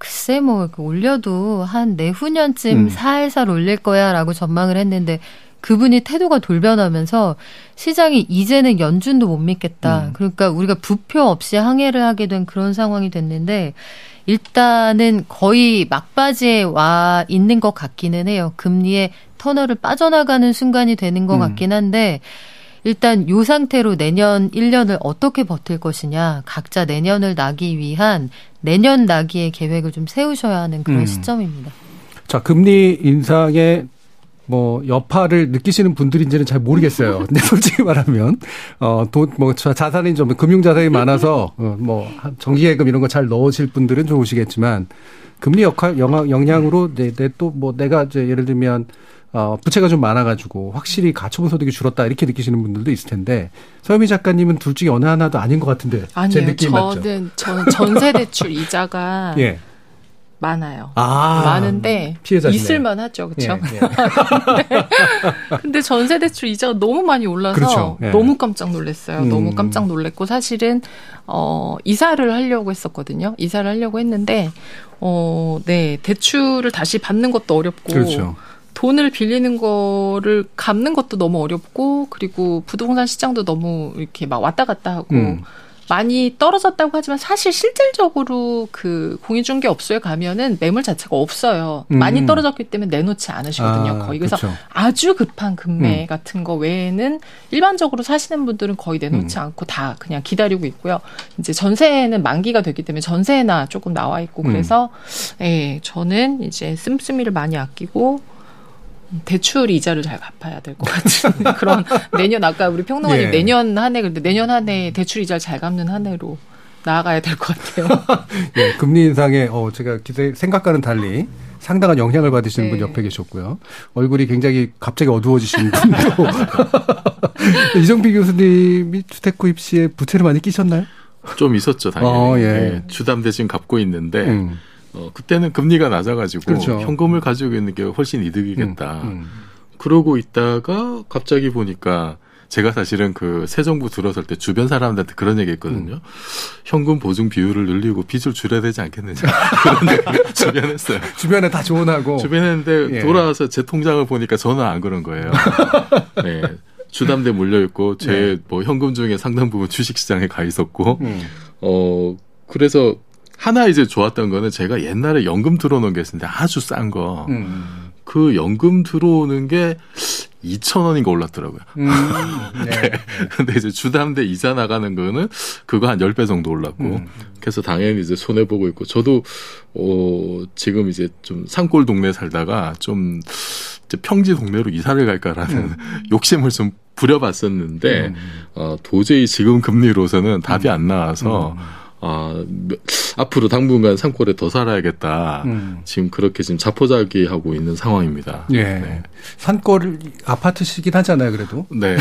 글쎄 뭐 이렇게 올려도 한 내후년쯤 음. 살살 올릴 거야라고 전망을 했는데 그분이 태도가 돌변하면서 시장이 이제는 연준도 못 믿겠다. 음. 그러니까 우리가 부표 없이 항해를 하게 된 그런 상황이 됐는데 일단은 거의 막바지에 와 있는 것 같기는 해요. 금리의 터널을 빠져나가는 순간이 되는 것 음. 같긴 한데 일단 요 상태로 내년 1년을 어떻게 버틸 것이냐, 각자 내년을 나기 위한 내년 나기의 계획을 좀 세우셔야 하는 그런 음. 시점입니다. 자, 금리 인상의 뭐 여파를 느끼시는 분들인지는 잘 모르겠어요. 근데 솔직히 말하면 어돈뭐 자산이 좀 금융 자산이 많아서 어뭐 정기예금 이런 거 잘 넣으실 분들은 좋으시겠지만 금리 역할 영향 영향으로 내 또뭐 내가 이제 예를 들면 어 부채가 좀 많아가지고 확실히 가처분 소득이 줄었다 이렇게 느끼시는 분들도 있을 텐데 서유미 작가님은 둘 중에 어느 하나도 아닌 것 같은데 제 아니에요. 느낌 맞죠? 저는 저는 전세 대출 이자가 예. 많아요. 아, 많은데 피해자시네요. 있을만 하죠, 그렇죠? 예, 예. 근데 전세 대출 이자가 너무 많이 올라서 그렇죠. 예. 너무 깜짝 놀랐어요. 음. 너무 깜짝 놀랐고 사실은 어 이사를 하려고 했었거든요. 이사를 하려고 했는데 어 네, 대출을 다시 받는 것도 어렵고 그렇죠. 돈을 빌리는 거를 갚는 것도 너무 어렵고 그리고 부동산 시장도 너무 이렇게 막 왔다 갔다 하고 음. 많이 떨어졌다고 하지만 사실 실질적으로 그 공인중개업소에 가면은 매물 자체가 없어요. 음. 많이 떨어졌기 때문에 내놓지 않으시거든요. 아, 거의 그래서 그렇죠. 아주 급한 금매 음. 같은 거 외에는 일반적으로 사시는 분들은 거의 내놓지 음. 않고 다 그냥 기다리고 있고요. 이제 전세는 만기가 됐기 때문에 전세나 조금 나와 있고 음. 그래서 예, 저는 이제 씀씀이를 많이 아끼고 대출 이자를 잘 갚아야 될 것 같은 그런 내년 아까 우리 평론가님 예. 내년 한 해 근데 내년 한 해 대출 이자를 잘 갚는 한 해로 나아가야 될 것 같아요. 예, 금리 인상에 어 제가 기대 생각과는 달리 상당한 영향을 받으시는 분 네. 옆에 계셨고요. 얼굴이 굉장히 갑자기 어두워지신 분도 이정필 교수님이 주택 구입 시에 부채를 많이 끼셨나요? 좀 있었죠, 당연히. 어, 예. 예, 주담 대신 갚고 있는데 음. 어, 그때는 금리가 낮아가지고 그렇죠. 현금을 가지고 있는 게 훨씬 이득이겠다. 음, 음. 그러고 있다가 갑자기 보니까 제가 사실은 그 새 정부 들어설 때 주변 사람들한테 그런 얘기 했거든요. 음. 현금 보증 비율을 늘리고 빚을 줄여야 되지 않겠느냐. 그런 얘기 주변에 했어요. 주변에 다 조언하고 주변에 했는데 예. 돌아와서 제 통장을 보니까 저는 안 그런 거예요. 네. 주담대 물려 있고 제뭐 현금 중에 상당 부분 주식 시장에 가 있었고 음. 어 그래서 하나 이제 좋았던 거는 제가 옛날에 연금 들어놓은 게 있었는데 아주 싼 거. 음. 그 연금 들어오는 게 2천 원인가 올랐더라고요. 음. 네. 근데 이제 주담대 이자 나가는 거는 그거 한 10배 정도 올랐고. 음. 그래서 당연히 이제 손해 보고 있고. 저도, 어, 지금 이제 좀 산골 동네 살다가 좀 이제 평지 동네로 이사를 갈까라는 음. 욕심을 좀 부려봤었는데, 음. 어, 도저히 지금 금리로서는 답이 안 나와서, 아, 몇- 앞으로 당분간 산골에 더 살아야겠다. 음. 지금 그렇게 지금 자포자기 하고 있는 상황입니다. 예. 산골 아파트시긴 하잖아요, 그래도. 네.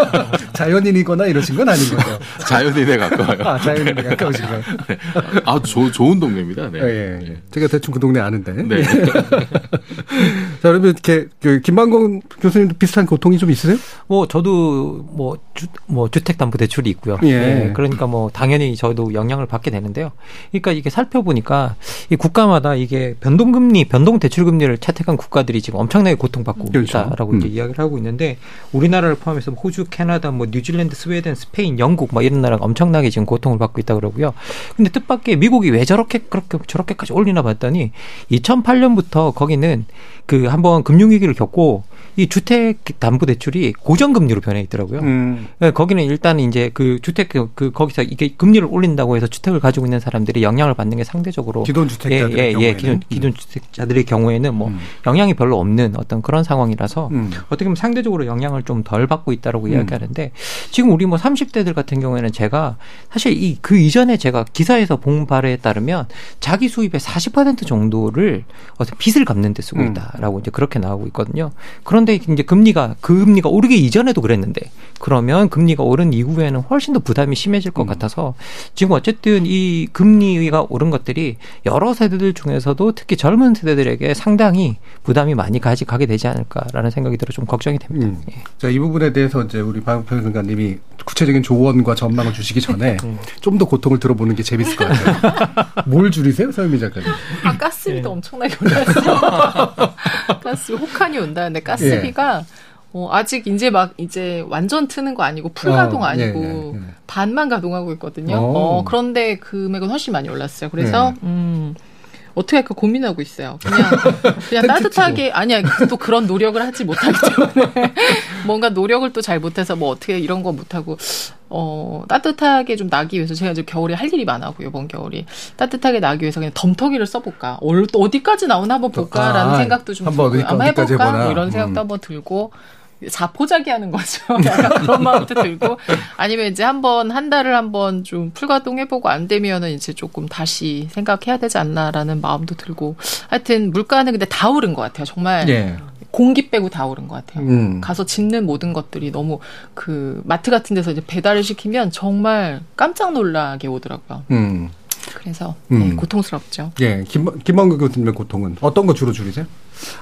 자연인이거나 이러신 건 아닌 거죠. 자연인에 가까워요. 아, 자연인에 가까우신 거예요. 아, 조, 좋은 동네입니다. 네. 예, 예. 제가 대충 그 동네 아는데. 네. 자, 그러면 이렇게 그 김만공 교수님도 비슷한 고통이 좀 있으세요? 뭐 저도 뭐, 주, 뭐 주택담보대출이 있고요. 예. 예, 그러니까 뭐 당연히 저도 영향을 받게 되는데요. 그러니까 이게 살펴보니까 이 국가마다 이게 변동금리, 변동대출금리를 채택한 국가들이 지금 엄청나게 고통받고 그렇죠. 있다라고 이제 음. 이야기를 하고 있는데 우리나라를 포함해서 뭐 호주, 캐나다, 뭐 뉴질랜드, 스웨덴, 스페인, 영국 뭐 이런 나라가 엄청나게 지금 고통을 받고 있다 그러고요. 근데 뜻밖의 미국이 왜 저렇게 그렇게 저렇게까지 올리나 봤더니 2008년부터 거기는 그 한번 금융 위기를 겪고 이 주택 담보 대출이 고정 금리로 변해 있더라고요. 음. 네, 거기는 일단 이제 그 주택 그, 그 거기서 이게 금리를 올린다고 해서 주택을 가지고 있는 사람들이 영향을 받는 게 상대적으로 기존 예, 예, 경우에는. 예, 기존 기존 주택자들의 경우에는 뭐 음. 영향이 별로 없는 어떤 그런 상황이라서 음. 어떻게 보면 상대적으로 영향을 좀 덜 받고 있다라고 음. 이야기하는데 지금 우리 뭐 30대들 같은 경우에는 제가 사실 이 그 이전에 제가 기사에서 본 바에 따르면 자기 수입의 40% 정도를 어떤 빚을 갚는 데 쓰고 음. 있다라고 이제 그렇게 나오고 있거든요. 그런데 이제 금리가 그 금리가 오르기 이전에도 그랬는데 그러면 금리가 오른 이후에는 훨씬 더 부담이 심해질 것 음. 같아서 지금 어쨌든 이 금리가 오른 것들이 여러 세대들 중에서도 특히 젊은 세대들에게 상당히 부담이 많이 가지 가게 되지 않을까라는 생각이 들어 좀 걱정이 됩니다. 음. 예. 자, 이 부분에 대해서 이제 우리 박 평론가님이 구체적인 조언과 전망을 주시기 전에 음. 좀더 고통을 들어보는 게 재밌을 것 같아요. 뭘 줄이세요, 서유미 작가님? 아 가스비도 엄청나게 올랐어요. 가스 혹한이 온다는데 가스비가 어, 아직 이제 막 이제 완전 트는 거 아니고 풀 가동 어, 아니고 예, 예, 예. 반만 가동하고 있거든요. 어. 어, 그런데 금액은 훨씬 많이 올랐어요. 그래서 음, 어떻게 할까 고민하고 있어요. 그냥 그냥 따뜻하게 아니야 또 그런 노력을 하지 못하기 때문에 뭔가 노력을 또 잘 못해서 뭐 어떻게 이런 거 못하고 어 따뜻하게 좀 나기 위해서 제가 이제 겨울에 할 일이 많아고 이번 겨울이 따뜻하게 나기 위해서 그냥 덤터기를 써볼까 어디까지 나오나 한번 볼까라는 아, 생각도 좀 한번 들고요. 어디까- 한번 어디까지 해볼까. 뭐 이런 생각도 음. 한번 들고 자포자기 하는 거죠. 그런 마음도 들고 아니면 이제 한번 한 달을 한번 좀 풀가동 해보고 안 되면은 이제 조금 다시 생각해야 되지 않나라는 마음도 들고 하여튼 물가는 근데 다 오른 것 같아요. 정말 예. 공기 빼고 다 오른 것 같아요. 음. 가서 짓는 모든 것들이 너무 그 마트 같은 데서 이제 배달을 시키면 정말 깜짝 놀라게 오더라고요. 음. 그래서 네, 음. 고통스럽죠. 예. 김, 김만규 교수님의 고통은 어떤 거 주로 줄이세요?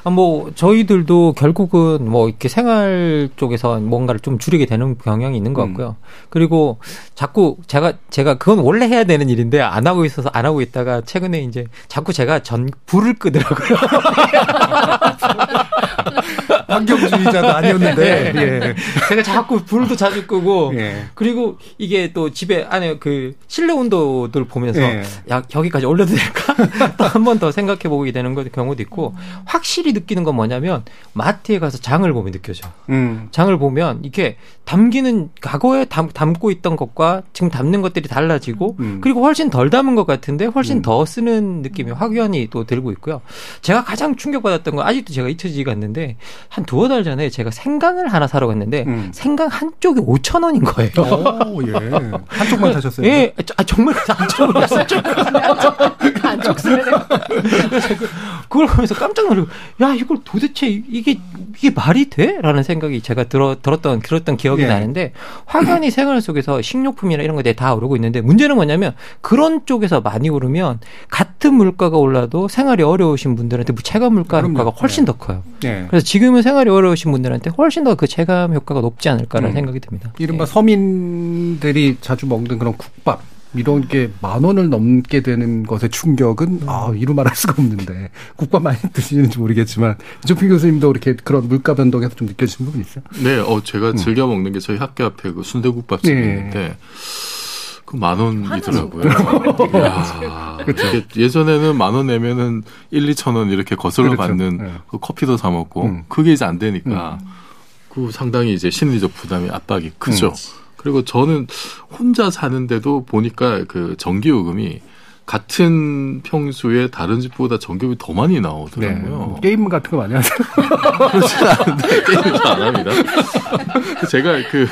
아, 뭐 저희들도 결국은 뭐 이렇게 생활 쪽에서 뭔가를 좀 줄이게 되는 경향이 있는 것 같고요. 그리고 자꾸 제가 제가 그건 원래 해야 되는 일인데 안 하고 있어서 안 하고 있다가 최근에 이제 자꾸 제가 전 불을 끄더라고요. 환경주의자도 아니었는데. 예. 제가 자꾸 불도 자주 끄고 예. 그리고 이게 또 집에 안에 그 실내 온도들 보면서 예. 야 여기까지 올려도 될까? 또 한 번 더 생각해 보게 되는 것- 경우도 있고 확실히 느끼는 건 뭐냐면 마트에 가서 장을 보면 느껴져. 음. 장을 보면 이게 담기는 과거에 담, 담고 있던 것과 지금 담는 것들이 달라지고 음. 그리고 훨씬 덜 담은 것 같은데 훨씬 더 쓰는 느낌이 확연히 또 들고 있고요. 제가 가장 충격받았던 건 아직도 제가 잊혀지지가 않는데 한 두어 달 전에 제가 생강을 하나 사러 갔는데 음. 생강 한 쪽이 5천 원인 거예요. 오, 예. 한쪽만 사셨어요? 예, 아, 정말 한쪽을 샀죠. 안쪽 그걸 보면서 깜짝 놀라고 야 이걸 도대체 이게 이게 말이 돼? 라는 생각이 제가 들어 들었던 들었던 기억이 예. 나는데 확연히 생활 속에서 식료품이나 이런 것들이 다 오르고 있는데 문제는 뭐냐면 그런 쪽에서 많이 오르면 같은 물가가 올라도 생활이 어려우신 분들한테 체감 물가. 효과가 훨씬 더 커요. 예. 그래서 지금은 생활이 어려우신 분들한테 훨씬 더 그 체감 효과가 높지 않을까라는 음. 생각이 듭니다. 이른바 서민들이 자주 먹는 그런 국밥 이런 게 만 원을 넘게 되는 것의 충격은 아 이루 말할 수가 없는데 국밥 많이 드시는지 모르겠지만 조필 교수님도 이렇게 그런 물가 변동에서 좀 느껴지는 부분 있어요? 네, 어 제가 즐겨 먹는 게 저희 학교 앞에 그 순대국밥집이 네. 있는데 그 만 원이더라고요. 야, 그렇죠. 이게 예전에는 만 원 내면은 1, 2천 원 이렇게 거슬러 그렇죠. 받는 네. 그 커피도 사 먹고 음. 그게 이제 안 되니까 그 상당히 이제 심리적 부담이 압박이 크죠. 음. 그리고 저는 혼자 사는데도 보니까 그 전기 요금이 같은 평수에 다른 집보다 전기요금이 더 많이 나오더라고요. 네. 게임 같은 거 많이 하세요? 그렇진 않은데 게임을 안 합니다. 제가 그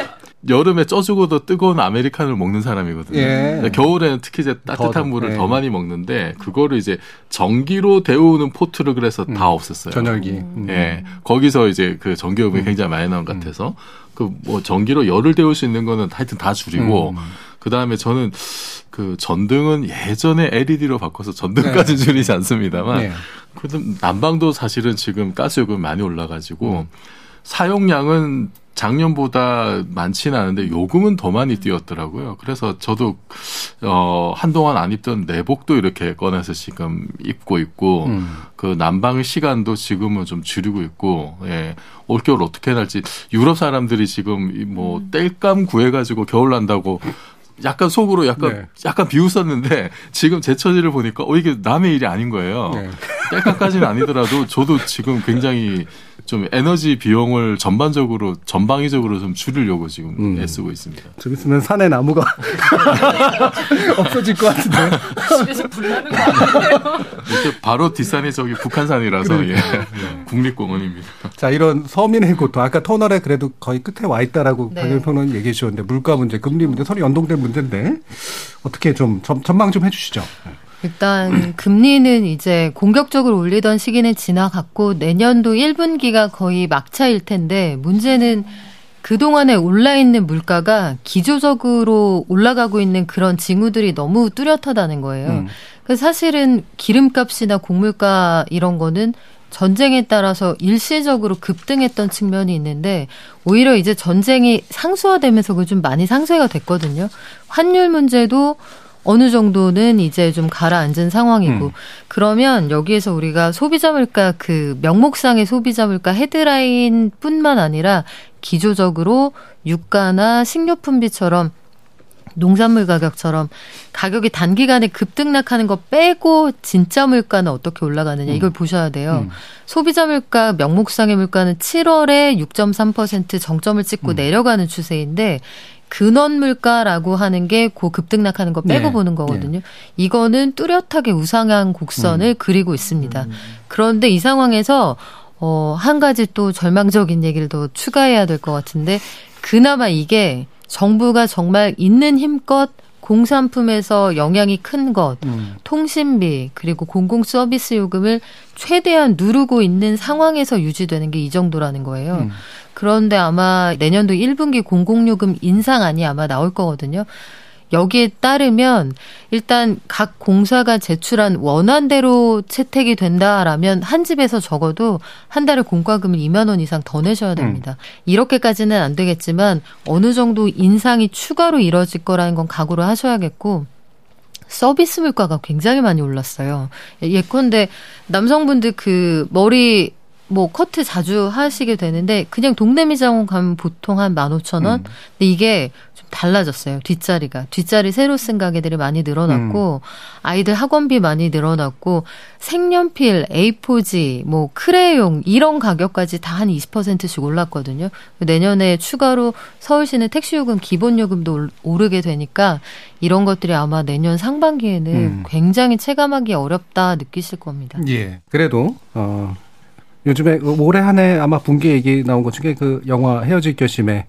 여름에 쪄 죽어도 뜨거운 아메리카노를 먹는 사람이거든요. 예. 겨울에는 특히 이제 따뜻한 더, 물을 예. 더 많이 먹는데 그거를 이제 전기로 데우는 포트를 그래서 다 없앴어요. 전열기. 음. 예. 거기서 이제 그 전기요금이 굉장히 많이 나온 것 같아서 그 뭐 전기로 열을 데울 수 있는 거는 하여튼 다 줄이고 음. 그 다음에 저는 그 전등은 예전에 LED로 바꿔서 전등까지 네. 줄이지 않습니다만 네. 그래도 난방도 사실은 지금 가스 요금이 많이 올라가지고 음. 사용량은 작년보다 많지는 않은데 요금은 더 많이 뛰었더라고요. 그래서 저도 어 한동안 안 입던 내복도 이렇게 꺼내서 지금 입고 있고 음. 그 난방 시간도 지금은 좀 줄이고 있고 예 올겨울 어떻게 날지 유럽 사람들이 지금 이뭐 땔감 구해 가지고 겨울 난다고 약간 속으로 약간 네. 약간 비웃었는데 지금 제 처지를 보니까 어 이게 남의 일이 아닌 거예요. 네. 땔감까지는 아니더라도 저도 지금 굉장히 좀 에너지 비용을 전반적으로 전방위적으로 좀 줄이려고 지금 음. 애쓰고 있습니다. 좀 있으면 산에 나무가 없어질 것 같은데. 집에서 불나는 거 아니에요? 이렇게 바로 뒷산이 저기 북한산이라서 예. 국립공원입니다. 자, 이런 서민의 고통. 아까 터널에 그래도 거의 끝에 와 있다라고 네. 박영평 의원 얘기해 주셨는데, 물가 문제, 금리 문제, 서로 연동된 문제인데, 어떻게 좀 전, 전망 좀 해주시죠. 일단 금리는 이제 공격적으로 올리던 시기는 지나갔고 내년도 1분기가 거의 막차일 텐데 문제는 그동안에 올라 있는 물가가 기조적으로 올라가고 있는 그런 징후들이 너무 뚜렷하다는 거예요. 음. 그래서 사실은 기름값이나 곡물가 이런 거는 전쟁에 따라서 일시적으로 급등했던 측면이 있는데 오히려 이제 전쟁이 상수화되면서 그 좀 많이 상쇄가 됐거든요. 환율 문제도 어느 정도는 이제 좀 가라앉은 상황이고 음. 그러면 여기에서 우리가 소비자 물가 그 명목상의 소비자 물가 헤드라인뿐만 아니라 기조적으로 유가나 식료품비처럼 농산물 가격처럼 가격이 단기간에 급등락하는 거 빼고 진짜 물가는 어떻게 올라가느냐 이걸 음. 보셔야 돼요. 음. 소비자 물가, 명목상의 물가는 7월에 6.3% 정점을 찍고 음. 내려가는 추세인데 근원 물가라고 하는 게 고 급등락하는 거 빼고 네. 보는 거거든요. 이거는 뚜렷하게 우상향 곡선을 그리고 있습니다. 그런데 이 상황에서 어, 한 가지 또 절망적인 얘기를 더 추가해야 될 것 같은데 그나마 이게 정부가 정말 있는 힘껏 공산품에서 영향이 큰 것, 통신비 그리고 공공 서비스 요금을 최대한 누르고 있는 상황에서 유지되는 게 이 정도라는 거예요. 음. 그런데 아마 내년도 1분기 공공요금 인상 안이 아마 나올 거거든요. 여기에 따르면 일단 각 공사가 제출한 원안대로 채택이 된다라면 한 집에서 적어도 한 달에 공과금을 2만 원 이상 더 내셔야 됩니다. 이렇게까지는 안 되겠지만 어느 정도 인상이 추가로 이뤄질 거라는 건 각오를 하셔야겠고 서비스 물가가 굉장히 많이 올랐어요. 예컨대 남성분들 그 머리 뭐 커트 자주 하시게 되는데 그냥 동네 미장원 가면 보통 한 15,000원. 근데 이게 좀 달라졌어요. 뒷자리가. 뒷자리 새로 쓴 가게들이 많이 늘어났고 아이들 학원비 많이 늘어났고 색연필, A4지, 뭐 크레용 이런 가격까지 다 한 20%씩 올랐거든요. 내년에 추가로 서울시는 택시요금 기본요금도 올- 오르게 되니까 이런 것들이 아마 내년 상반기에는 음. 굉장히 체감하기 어렵다 느끼실 겁니다. 예. 그래도 어 요즘에 그 올해 한 해 아마 붕괴 얘기 나온 것 중에 그 영화 헤어질 결심에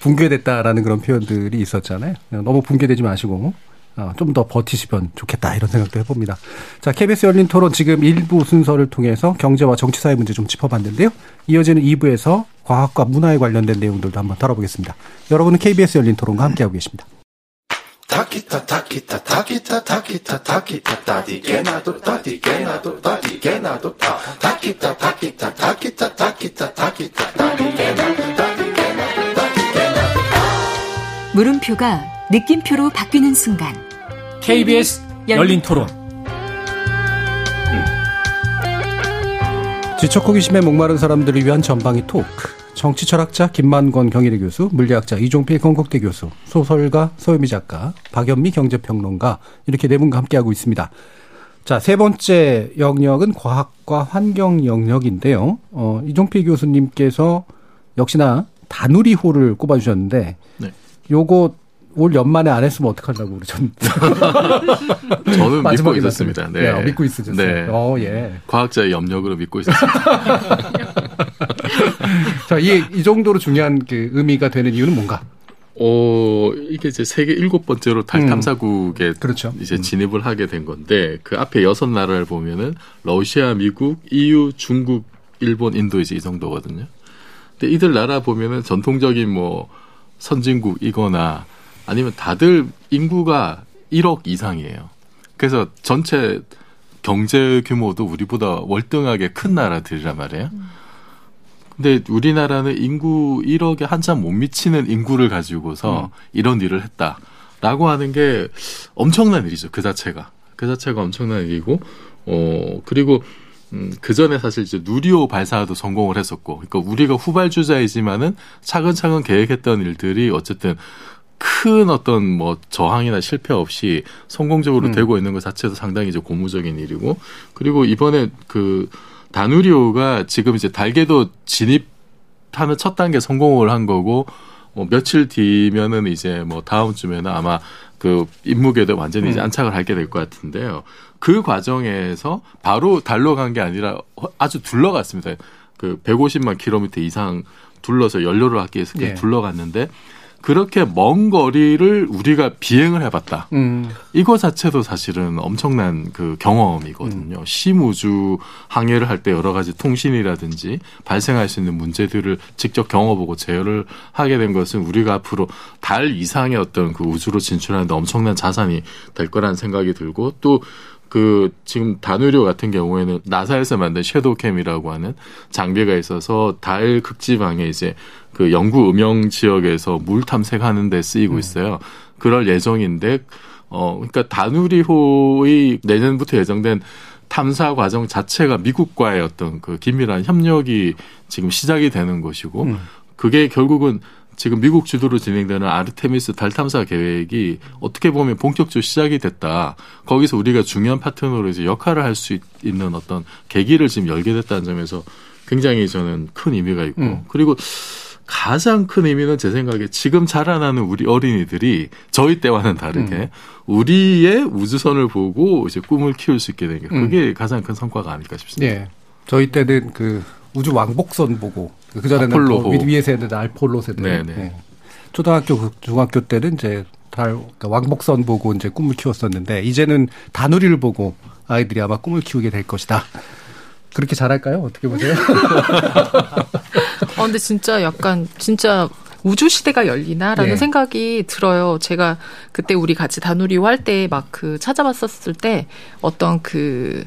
붕괴됐다라는 그런 표현들이 있었잖아요. 너무 붕괴되지 마시고 어, 좀더 버티시면 좋겠다 이런 생각도 해봅니다. 자, KBS 열린 토론 지금 일부 순서를 통해서 경제와 정치 사회 문제 좀 짚어봤는데요. 이어지는 2부에서 과학과 문화에 관련된 내용들도 한번 다뤄보겠습니다. 여러분은 KBS 열린 토론과 함께하고 계십니다. 물음표가 느낌표로 바뀌는 순간 KBS 열린 토론. 지적 호기심에 목마른 사람들을 위한 전방위 토크. 정치 철학자 김만권 경희대 교수, 물리학자 이종필 건국대 교수, 소설가 서유미 작가, 박연미 경제평론가 이렇게 네 분과 함께하고 있습니다. 자, 세 번째 영역은 과학과 환경 영역인데요. 어, 이종필 교수님께서 역시나 다누리호를 꼽아주셨는데, 네. 요거 올 연말에 안 했으면 어떡하려고 그러셨는데. 저는 믿고 있었습니다. 네. 네, 믿고 있으셨어요. 네. 어, 예. 과학자의 염력으로 믿고 있었습니다. 자, 이, 이 정도로 중요한 그 의미가 되는 이유는 뭔가? 어, 이게 이제 세계 일곱 번째로 달 음. 탐사국에 그렇죠. 이제 진입을 하게 된 건데 그 앞에 여섯 나라를 보면은 러시아, 미국, EU, 중국, 일본, 인도 이제 이 정도거든요. 근데 이들 나라 보면은 전통적인 뭐 선진국이거나 아니면 다들 인구가 1억 이상이에요. 그래서 전체 경제 규모도 우리보다 월등하게 큰 나라들이란 말이에요. 근데 우리나라는 인구 1억에 한참 못 미치는 인구를 가지고서 이런 일을 했다라고 하는 게 엄청난 일이죠. 그 자체가. 그 자체가 엄청난 일이고, 어, 그리고, 음, 그 전에 사실 이제 누리호 발사도 성공을 했었고, 그러니까 우리가 후발주자이지만은 차근차근 계획했던 일들이 어쨌든 큰 어떤 뭐 저항이나 실패 없이 성공적으로 음. 되고 있는 것 자체도 상당히 이제 고무적인 일이고, 그리고 이번에 그 다누리호가 지금 이제 달궤도 진입하는 첫 단계 성공을 한 거고 뭐 며칠 뒤면은 이제 뭐 다음 주면은 아마 그 임무 궤도 완전히 이제 음. 안착을 하게 될 것 같은데요. 그 과정에서 바로 달로 간게 아니라 아주 둘러갔습니다. 그 150만 킬로미터 이상 둘러서 연료를 아끼기 위해서 예. 둘러갔는데 그렇게 먼 거리를 우리가 비행을 해봤다. 음. 이거 자체도 사실은 엄청난 그 경험이거든요. 심우주 항해를 할 때 여러 가지 통신이라든지 발생할 수 있는 문제들을 직접 경험해보고 제어를 하게 된 것은 우리가 앞으로 달 이상의 어떤 그 우주로 진출하는데 엄청난 자산이 될 거라는 생각이 들고 또 그 지금 다누리호 같은 경우에는 나사에서 만든 섀도우캠이라고 하는 장비가 있어서 달 극지방에 이제 그 영구 음영 지역에서 물 탐색하는 데 쓰이고 있어요. 그럴 예정인데 어 그러니까 다누리호의 내년부터 예정된 탐사 과정 자체가 미국과의 어떤 그 긴밀한 협력이 지금 시작이 되는 것이고 그게 결국은 지금 미국 주도로 진행되는 아르테미스 달 탐사 계획이 어떻게 보면 본격적으로 시작이 됐다. 거기서 우리가 중요한 파트너로 이제 역할을 할 수 있는 어떤 계기를 지금 열게 됐다는 점에서 굉장히 저는 큰 의미가 있고 음. 그리고 가장 큰 의미는 제 생각에 지금 자라나는 우리 어린이들이 저희 때와는 다르게 음. 우리의 우주선을 보고 이제 꿈을 키울 수 있게 된 게 그게 가장 큰 성과가 아닐까 싶습니다. 예. 저희 때는 그 우주 왕복선 보고 그 전에는 보고. 위에 세대 알폴로 세대. 네네. 예. 초등학교 그 중학교 때는 이제 달 그러니까 왕복선 보고 이제 꿈을 키웠었는데 이제는 다누리를 보고 아이들이 아마 꿈을 키우게 될 것이다. 그렇게 잘할까요? 어떻게 보세요? 어, 근데 진짜 약간 진짜 우주 시대가 열리나라는 네. 생각이 들어요. 제가 그때 우리 같이 다누리호 할 때 막 그 찾아봤었을 때 어떤 그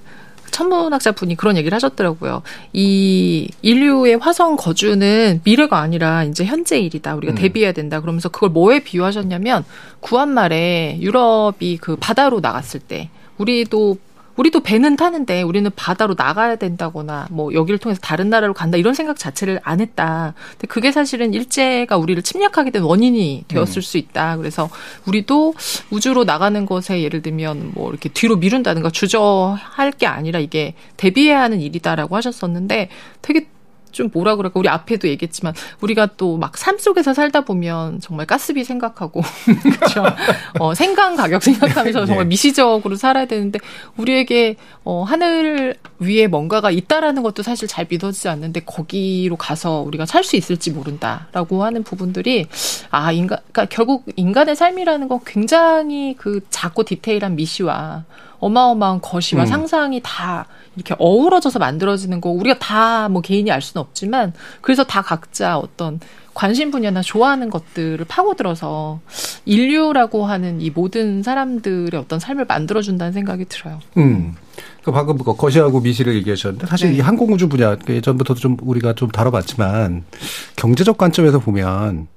천문학자 분이 그런 얘기를 하셨더라고요. 이 인류의 화성 거주는 미래가 아니라 이제 현재 일이다. 우리가 음. 대비해야 된다. 그러면서 그걸 뭐에 비유하셨냐면 구한말에 유럽이 그 바다로 나갔을 때 우리도 우리도 배는 타는데 우리는 바다로 나가야 된다거나 뭐 여기를 통해서 다른 나라로 간다 이런 생각 자체를 안 했다. 근데 그게 사실은 일제가 우리를 침략하게 된 원인이 되었을 수 있다. 그래서 우리도 우주로 나가는 것에 예를 들면 뭐 이렇게 뒤로 미룬다든가 주저할 게 아니라 이게 대비해야 하는 일이다라고 하셨었는데 되게 좀 뭐라 그럴까 우리 앞에도 얘기했지만 우리가 또 막 삶 속에서 살다 보면 정말 가스비 생각하고 그렇죠 어, 생강 가격 생각하면서 정말 네. 미시적으로 살아야 되는데 우리에게 어, 하늘 위에 뭔가가 있다라는 것도 사실 잘 믿어지지 않는데 거기로 가서 우리가 살 수 있을지 모른다라고 하는 부분들이 아 인간 그러니까 결국 인간의 삶이라는 건 굉장히 그 작고 디테일한 미시와 어마어마한 거시와 음. 상상이 다 이렇게 어우러져서 만들어지는 거 우리가 다 뭐 개인이 알 수는 없지만 그래서 다 각자 어떤 관심 분야나 좋아하는 것들을 파고들어서 인류라고 하는 이 모든 사람들의 어떤 삶을 만들어준다는 생각이 들어요. 음. 그 방금 그 거시하고 미시를 얘기하셨는데 사실 네. 이 항공우주 분야 그 예전부터 좀 우리가 좀 다뤄봤지만 경제적 관점에서 보면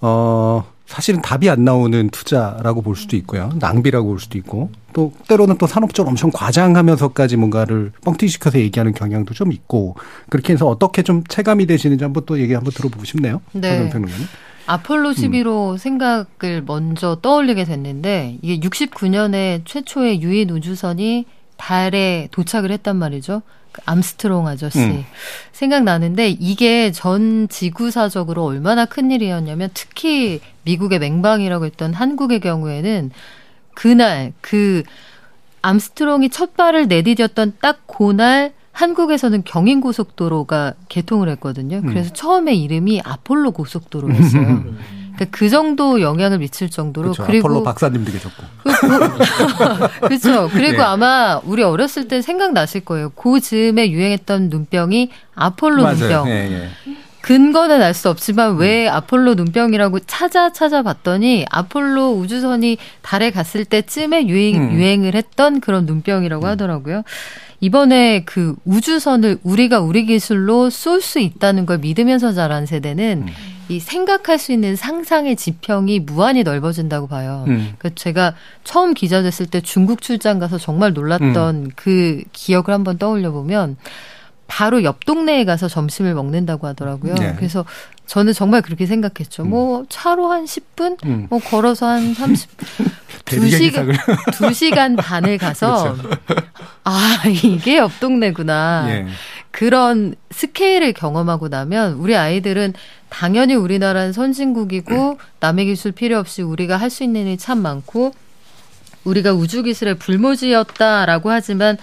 어 사실은 답이 안 나오는 투자라고 볼 수도 있고요 낭비라고 볼 수도 있고 또 때로는 또 산업적으로 엄청 과장하면서까지 뭔가를 뻥튀기시켜서 얘기하는 경향도 좀 있고 그렇게 해서 어떻게 좀 체감이 되시는지 한번 또 얘기 한번 들어보고 싶네요. 네. 아폴로 11호 생각을 먼저 떠올리게 됐는데 이게 69년에 최초의 유인 우주선이 달에 도착을 했단 말이죠. 그 암스트롱 아저씨 음. 생각나는데 이게 전 지구사적으로 얼마나 큰 일이었냐면 특히 미국의 맹방이라고 했던 한국의 경우에는 그날 그 암스트롱이 첫 발을 내디뎠던 딱 그날 한국에서는 경인 고속도로가 개통을 했거든요. 음. 그래서 처음에 이름이 아폴로 고속도로였어요. 그러니까 그 정도 영향을 미칠 정도로 그렇죠. 그리고 아폴로 박사님도 계셨고. 그렇죠. 그리고 네. 아마 우리 어렸을 때 생각나실 거예요. 그 즈음에 유행했던 눈병이 아폴로 맞아요. 눈병. 예, 예. 근거는 알 수 없지만 음. 왜 아폴로 눈병이라고 찾아 찾아봤더니 아폴로 우주선이 달에 갔을 때쯤에 유행, 음. 유행을 했던 그런 눈병이라고 하더라고요. 이번에 그 우주선을 우리가 우리 기술로 쏠 수 있다는 걸 믿으면서 자란 세대는 음. 이 생각할 수 있는 상상의 지평이 무한히 넓어진다고 봐요. 음. 그 제가 처음 기자 됐을 때 중국 출장 가서 정말 놀랐던 음. 그 기억을 한번 떠올려 보면 바로 옆 동네에 가서 점심을 먹는다고 하더라고요. 네. 그래서 저는 정말 그렇게 생각했죠. 뭐 차로 한 10분, 음. 뭐 걸어서 한 30, 두 대리객 시간, 이상을. 두 시간 반을 가서 그렇죠. 아 이게 옆 동네구나. 예. 그런 스케일을 경험하고 나면 우리 아이들은 당연히 우리나라는 선진국이고 남의 기술 필요 없이 우리가 할 수 있는 일이 참 많고 우리가 우주 기술의 불모지였다라고 하지만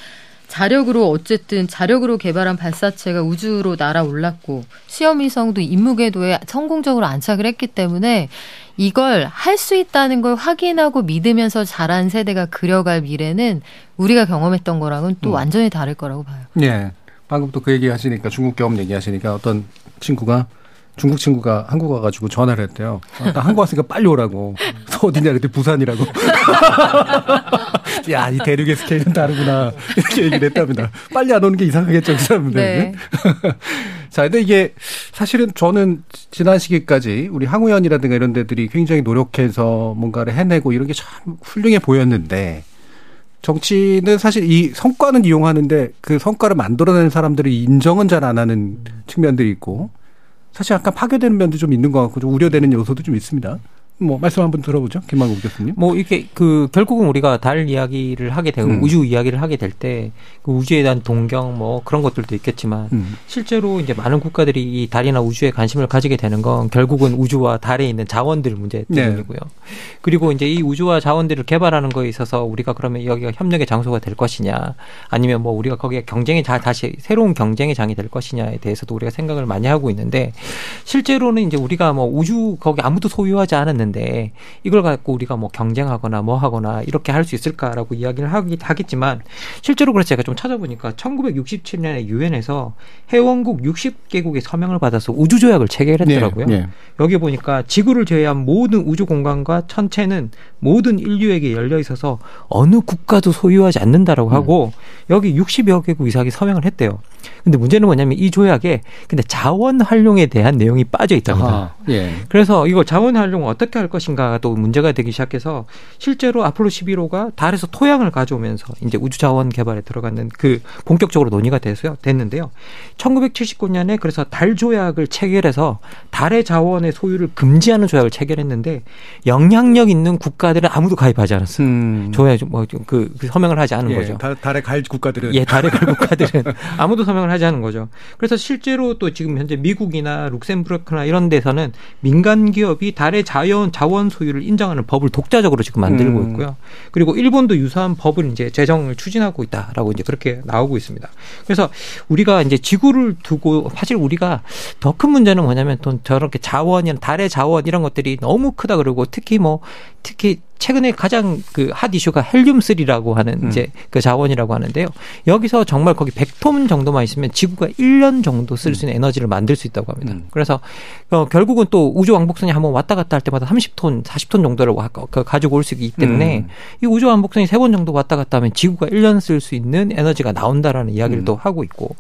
자력으로 어쨌든 자력으로 개발한 발사체가 우주로 날아올랐고 시험위성도 임무궤도에 성공적으로 안착을 했기 때문에 이걸 할 수 있다는 걸 확인하고 믿으면서 자란 세대가 그려갈 미래는 우리가 경험했던 거랑은 또 음. 완전히 다를 거라고 봐요. 예. 방금 또 그 얘기 하시니까 중국 경험 얘기 하시니까 어떤 친구가 중국 친구가 한국 와가지고 전화를 했대요. 어, 나 한국 왔으니까 빨리 오라고. 그래서 어디냐 그때 부산이라고. 야, 이 대륙의 스케일은 다르구나. 이렇게 얘기를 했답니다. 빨리 안 오는 게 이상하겠죠, 그 사람들. 네. 자, 근데 이게 사실은 저는 지난 시기까지 우리 항우연이라든가 이런 데들이 굉장히 노력해서 뭔가를 해내고 이런 게 참 훌륭해 보였는데 정치는 사실 이 성과는 이용하는데 그 성과를 만들어내는 사람들이 인정은 잘 안 하는 측면들이 있고 사실 약간 파괴되는 면도 좀 있는 것 같고 좀 우려되는 요소도 좀 있습니다. 뭐 말씀 한번 들어보죠, 김만국 교수님. 뭐 이게 그 결국은 우리가 달 이야기를 하게 되고 음. 우주 이야기를 하게 될 때 그 우주에 대한 동경 뭐 그런 것들도 있겠지만 음. 실제로 이제 많은 국가들이 이 달이나 우주에 관심을 가지게 되는 건 결국은 우주와 달에 있는 자원들 문제 네. 때문이고요. 그리고 이제 이 우주와 자원들을 개발하는 거에 있어서 우리가 그러면 여기가 협력의 장소가 될 것이냐 아니면 뭐 우리가 거기에 경쟁의 자 다시 새로운 경쟁의 장이 될 것이냐에 대해서도 우리가 생각을 많이 하고 있는데 실제로는 이제 우리가 뭐 우주 거기 아무도 소유하지 않았는데 이걸 갖고 우리가 뭐 경쟁하거나 뭐 하거나 이렇게 할 수 있을까라고 이야기를 하기 하겠지만 실제로 그래서 제가 좀 찾아보니까 1967년에 유엔에서 회원국 60개국의 서명을 받아서 우주 조약을 체결 했더라고요. 네, 네. 여기 보니까 지구를 제외한 모든 우주 공간과 천체는 모든 인류에게 열려 있어서 어느 국가도 소유하지 않는다라고 음. 하고 여기 60여 개국 이상이 서명을 했대요. 근데 문제는 뭐냐면 이 조약에 근데 자원 활용에 대한 내용이 빠져 있답니다. 아하, 예. 그래서 이거 자원 활용을 어떻게 할 것인가가 또 문제가 되기 시작해서 실제로 아폴로 11호가 달에서 토양을 가져오면서 이제 우주 자원 개발에 들어가는 그 본격적으로 논의가 돼서요 됐는데요. 1979년에 그래서 달 조약을 체결해서 달의 자원의 소유를 금지하는 조약을 체결했는데 영향력 있는 국가들은 아무도 가입하지 않았어요. 조약 뭐그 그 서명을 하지 않은 음. 예, 거죠. 달, 달에 갈 국가들은 예, 달에 갈 국가들은 아무도 서명을 하지 않은 거죠. 그래서 실제로 또 지금 현재 미국이나 룩셈부르크나 이런 데서는 민간 기업이 달의 자연 자원 소유를 인정하는 법을 독자적으로 지금 만들고 음. 있고요. 그리고 일본도 유사한 법을 이제 제정을 추진하고 있다라고 이제 그렇게 나오고 있습니다. 그래서 우리가 이제 지구를 두고 사실 우리가 더 큰 문제는 뭐냐면 또 저렇게 자원이나 달의 자원 이런 것들이 너무 크다 그러고 특히 뭐 특히 최근에 가장 그 핫 이슈가 헬륨 3라고 하는 음. 이제 그 자원이라고 하는데요. 여기서 정말 거기 100톤 정도만 있으면 지구가 1년 정도 쓸 음. 수 있는 에너지를 만들 수 있다고 합니다. 그래서 어, 결국은 또 우주 왕복선이 한번 왔다 갔다 할 때마다 30톤, 40톤 정도를 와- 그 가지고 올 수 있기 때문에 음. 이 우주 왕복선이 세 번 정도 왔다 갔다 하면 지구가 1년 쓸 수 있는 에너지가 나온다라는 이야기를 음. 또 하고 있고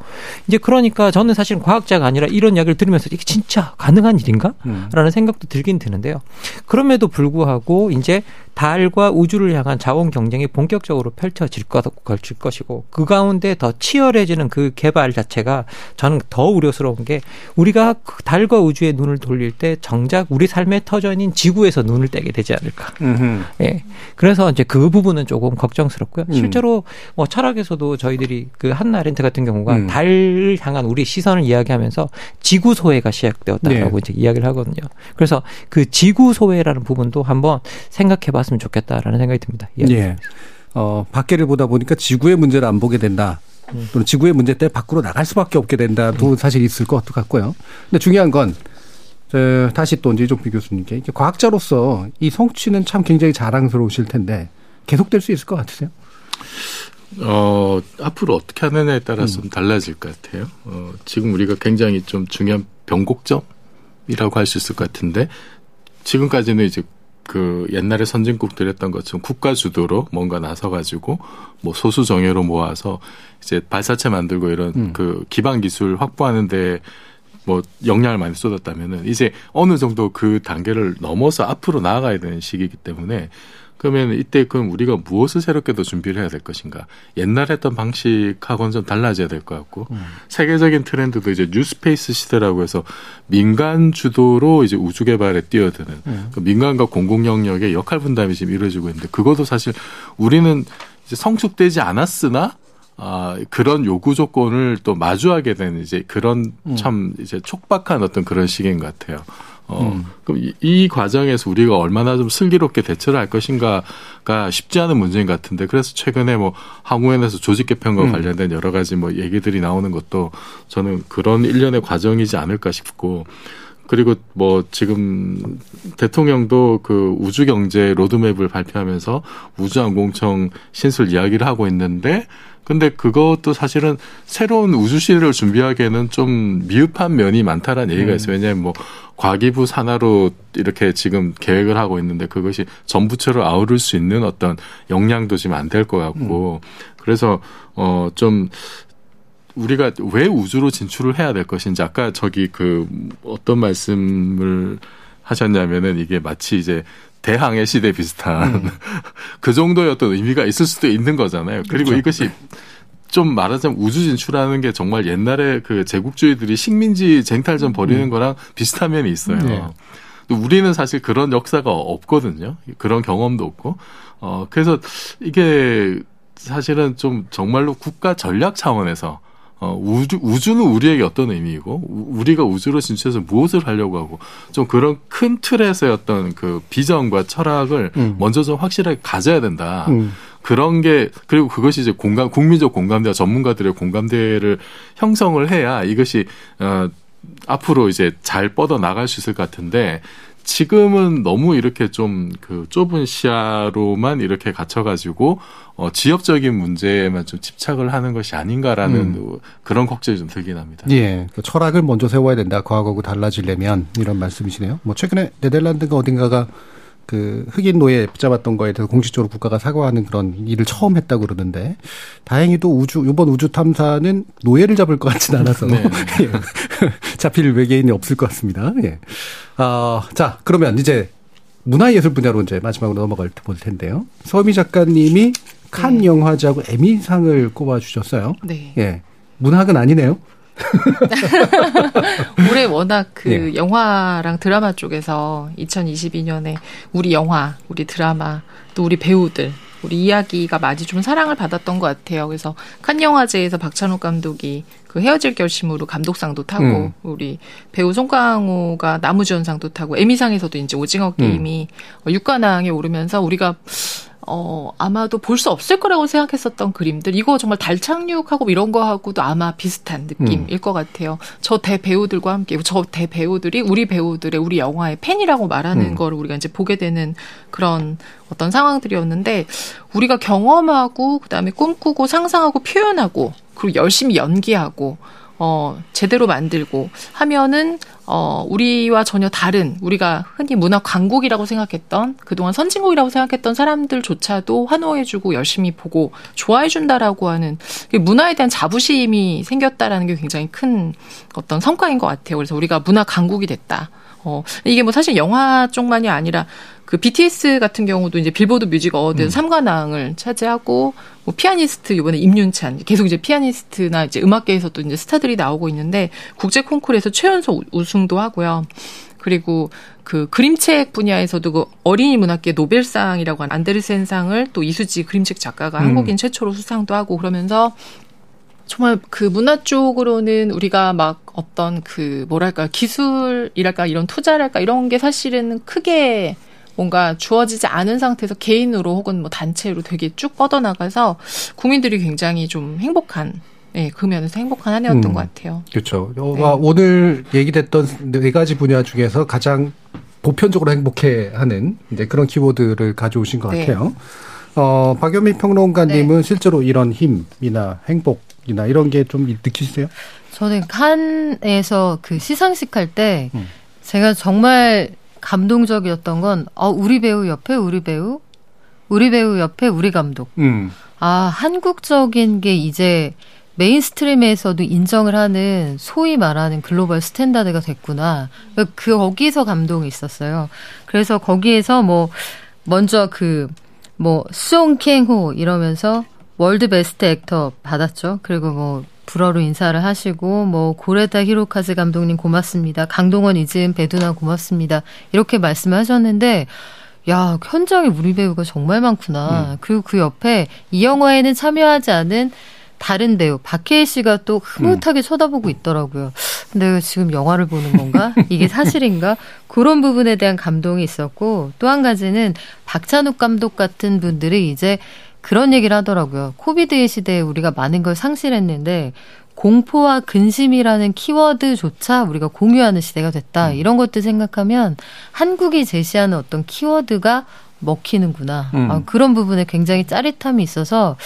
이제 그러니까 저는 사실 과학자가 아니라 이런 이야기를 들으면서 이게 진짜 가능한 일인가? 음. 라는 생각도 들긴 드는데요. 그럼에도 불구하고 이제 달과 우주를 향한 자원 경쟁이 본격적으로 펼쳐질 것, 걸칠 것이고 그 가운데 더 치열해지는 그 개발 자체가 저는 더 우려스러운 게 우리가 그 달과 우주에 눈을 돌릴 때 정작 우리 삶의 터전인 지구에서 눈을 떼게 되지 않을까. 음흠. 예. 그래서 이제 그 부분은 조금 걱정스럽고요. 음. 실제로 뭐 철학에서도 저희들이 그 한나 렌트 같은 경우가 음. 달을 향한 우리 시선을 이야기하면서 지구 소외가 시작되었다라고 네. 이제 이야기를 하거든요. 그래서 그 지구 소외라는 부분도 한번 생각해 봤으면 좋겠다라는 생각이 듭니다. 예. 예. 어, 밖에를 보다 보니까 지구의 문제를 안 보게 된다. 음. 또는 지구의 문제 때문에 밖으로 나갈 수밖에 없게 된다도 사실 있을 것 같고요. 근데 중요한 건, 저, 다시 또 이제 이종필 교수님께 이게 과학자로서 이 성취는 참 굉장히 자랑스러우실 텐데 계속될 수 있을 것 같으세요? 어, 앞으로 어떻게 하느냐에 따라서 좀 달라질 것 같아요. 어, 지금 우리가 굉장히 좀 중요한 변곡점이라고 할 수 있을 것 같은데, 지금까지는 이제 그 옛날에 선진국들 했던 것처럼 국가 주도로 뭔가 나서가지고 뭐 소수 정예로 모아서 이제 발사체 만들고 이런 음. 그 기반 기술 확보하는데 뭐 역량을 많이 쏟았다면은 이제 어느 정도 그 단계를 넘어서 앞으로 나아가야 되는 시기이기 때문에 그러면 이때 그럼 우리가 무엇을 새롭게 더 준비를 해야 될 것인가? 옛날 했던 방식하고는 좀 달라져야 될 것 같고 세계적인 트렌드도 이제 뉴스페이스 시대라고 해서 민간 주도로 이제 우주 개발에 뛰어드는 음. 그 민간과 공공 영역의 역할 분담이 지금 이루어지고 있는데 그것도 사실 우리는 이제 성숙되지 않았으나 아, 그런 요구 조건을 또 마주하게 되는 이제 그런 음. 참 이제 촉박한 어떤 그런 시기인 것 같아요. 어, 음. 그럼 이, 이 과정에서 우리가 얼마나 좀 슬기롭게 대처를 할 것인가가 쉽지 않은 문제인 것 같은데 그래서 최근에 뭐 항우연에서 조직 개편과 음. 관련된 여러 가지 뭐 얘기들이 나오는 것도 저는 그런 일련의 과정이지 않을까 싶고 그리고 뭐 지금 대통령도 그 우주 경제 로드맵을 발표하면서 우주항공청 신설 이야기를 하고 있는데 근데 그것도 사실은 새로운 우주 시대를 준비하기에는 좀 미흡한 면이 많다라는 얘기가 음. 있어요. 왜냐하면 뭐 과기부 산하로 이렇게 지금 계획을 하고 있는데 그것이 전부처를 아우를 수 있는 어떤 역량도 지금 안 될 것 같고 그래서 어좀 우리가 왜 우주로 진출을 해야 될 것인지 아까 저기 그 어떤 말씀을 하셨냐면은 이게 마치 이제 대항해 시대 비슷한 그 정도의 어떤 의미가 있을 수도 있는 거잖아요. 그리고 그렇죠. 이것이 좀 말하자면 우주 진출하는 게 정말 옛날에 그 제국주의들이 식민지 쟁탈전 벌이는 음. 거랑 비슷한 면이 있어요. 네. 또 우리는 사실 그런 역사가 없거든요. 그런 경험도 없고. 어, 그래서 이게 사실은 좀 정말로 국가 전략 차원에서 어, 우주, 우주는 우리에게 어떤 의미이고, 우- 우리가 우주로 진출해서 무엇을 하려고 하고, 좀 그런 큰 틀에서의 어떤 그 비전과 철학을 음. 먼저 좀 확실하게 가져야 된다. 음. 그런 게, 그리고 그것이 이제 공감, 국민적 공감대와 전문가들의 공감대를 형성을 해야 이것이, 어, 앞으로 이제 잘 뻗어 나갈 수 있을 것 같은데, 지금은 너무 이렇게 좀 그 좁은 시야로만 이렇게 갇혀가지고 어 지역적인 문제에만 좀 집착을 하는 것이 아닌가라는 음. 그런 걱정이 좀 들긴 합니다. 예, 그 철학을 먼저 세워야 된다. 과거하고 달라지려면 이런 말씀이시네요. 뭐 최근에 네덜란드가 어딘가가 그 흑인 노예 붙잡았던 거에 대해서 공식적으로 국가가 사과하는 그런 일을 처음 했다고 그러는데 다행히도 우주 이번 우주 탐사는 노예를 잡을 것 같진 않아서 네. 예. 잡힐 외계인이 없을 것 같습니다. 예. 아, 자 그러면 이제 문화예술 분야로 이제 마지막으로 넘어갈 볼 텐데요. 서미 작가님이 칸 영화제하고 에미상을 꼽아 주셨어요. 네. 예. 문학은 아니네요. 올해 워낙 그 예. 영화랑 드라마 쪽에서 2022년에 우리 영화, 우리 드라마, 또 우리 배우들, 우리 이야기가 많이 좀 사랑을 받았던 것 같아요. 그래서 칸 영화제에서 박찬욱 감독이 그 헤어질 결심으로 감독상도 타고 음. 우리 배우 송강호가 나무주연상도 타고 에미상에서도 이제 오징어 게임이 어, 육관왕에 오르면서 우리가 어, 아마도 볼 수 없을 거라고 생각했었던 그림들, 이거 정말 달 착륙하고 이런 거하고도 아마 비슷한 느낌일 것 같아요. 저 대배우들과 함께, 저 대배우들이 우리 배우들의, 우리 영화의 팬이라고 말하는 음. 거를 우리가 이제 보게 되는 그런 어떤 상황들이었는데, 우리가 경험하고, 그 다음에 꿈꾸고, 상상하고, 표현하고, 그리고 열심히 연기하고, 어, 제대로 만들고 하면은, 어, 우리와 전혀 다른, 우리가 흔히 문화 강국이라고 생각했던, 그동안 선진국이라고 생각했던 사람들조차도 환호해주고 열심히 보고 좋아해준다라고 하는 그 문화에 대한 자부심이 생겼다라는 게 굉장히 큰 어떤 성과인 것 같아요. 그래서 우리가 문화 강국이 됐다. 어, 이게 뭐 사실 영화 쪽만이 아니라 그 BTS 같은 경우도 이제 빌보드 뮤직 어워드 삼 3관왕을 차지하고 뭐 피아니스트 이번에 임윤찬 계속 이제 피아니스트나 이제 음악계에서도 이제 스타들이 나오고 있는데 국제 콩쿠르에서 최연소 우- 우승도 하고요. 그리고 그 그림책 분야에서도 그 어린이 문학계 노벨상이라고 하는 안데르센상을 또 이수지 그림책 작가가 음. 한국인 최초로 수상도 하고 그러면서 정말 그 문화 쪽으로는 우리가 막 어떤 그 뭐랄까 기술이랄까 이런 투자랄까 이런 게 사실은 크게 뭔가 주어지지 않은 상태에서 개인으로 혹은 뭐 단체로 되게 쭉 뻗어나가서 국민들이 굉장히 좀 행복한 예, 그 면에서 행복한 한 해였던 음. 것 같아요. 그렇죠. 어, 오늘 얘기됐던 네 가지 분야 중에서 가장 보편적으로 행복해하는 이제 그런 키워드를 가져오신 것 네. 같아요. 어, 박연미 평론가님은 실제로 이런 힘이나 행복이나 이런 게 좀 느끼세요? 저는 칸에서 그 시상식 할때 음. 제가 정말 감동적이었던 건 어, 우리 배우 옆에 우리 배우, 우리 배우 옆에 우리 감독. 음. 아, 한국적인 게 이제 mainstream에서도 인정을 하는 소위 말하는 global standard가 됐구나. 그 거기서 감동이 있었어요. 그래서 거기에서 뭐 먼저 그뭐 송강호 이러면서 world best actor 받았죠. 그리고 뭐 불어로 인사를 하시고 뭐 고레다 히로카즈 감독님 고맙습니다. 강동원 이지은 배두나 고맙습니다. 이렇게 말씀하셨는데 야 현장에 우리 배우가 정말 많구나. 그리고 그 옆에 이 영화에는 참여하지 않은 다른 배우 박해일 씨가 또 흐뭇하게 쳐다보고 있더라고요. 근데 지금 영화를 보는 건가? 이게 사실인가? 그런 부분에 대한 감동이 있었고 또 한 가지는 박찬욱 감독 같은 분들이 이제 그런 얘기를 하더라고요. 코비드의 시대에 우리가 많은 걸 상실했는데 공포와 근심이라는 키워드조차 우리가 공유하는 시대가 됐다. 이런 것들 생각하면 한국이 제시하는 어떤 키워드가 먹히는구나. 음. 아, 그런 부분에 굉장히 짜릿함이 있어서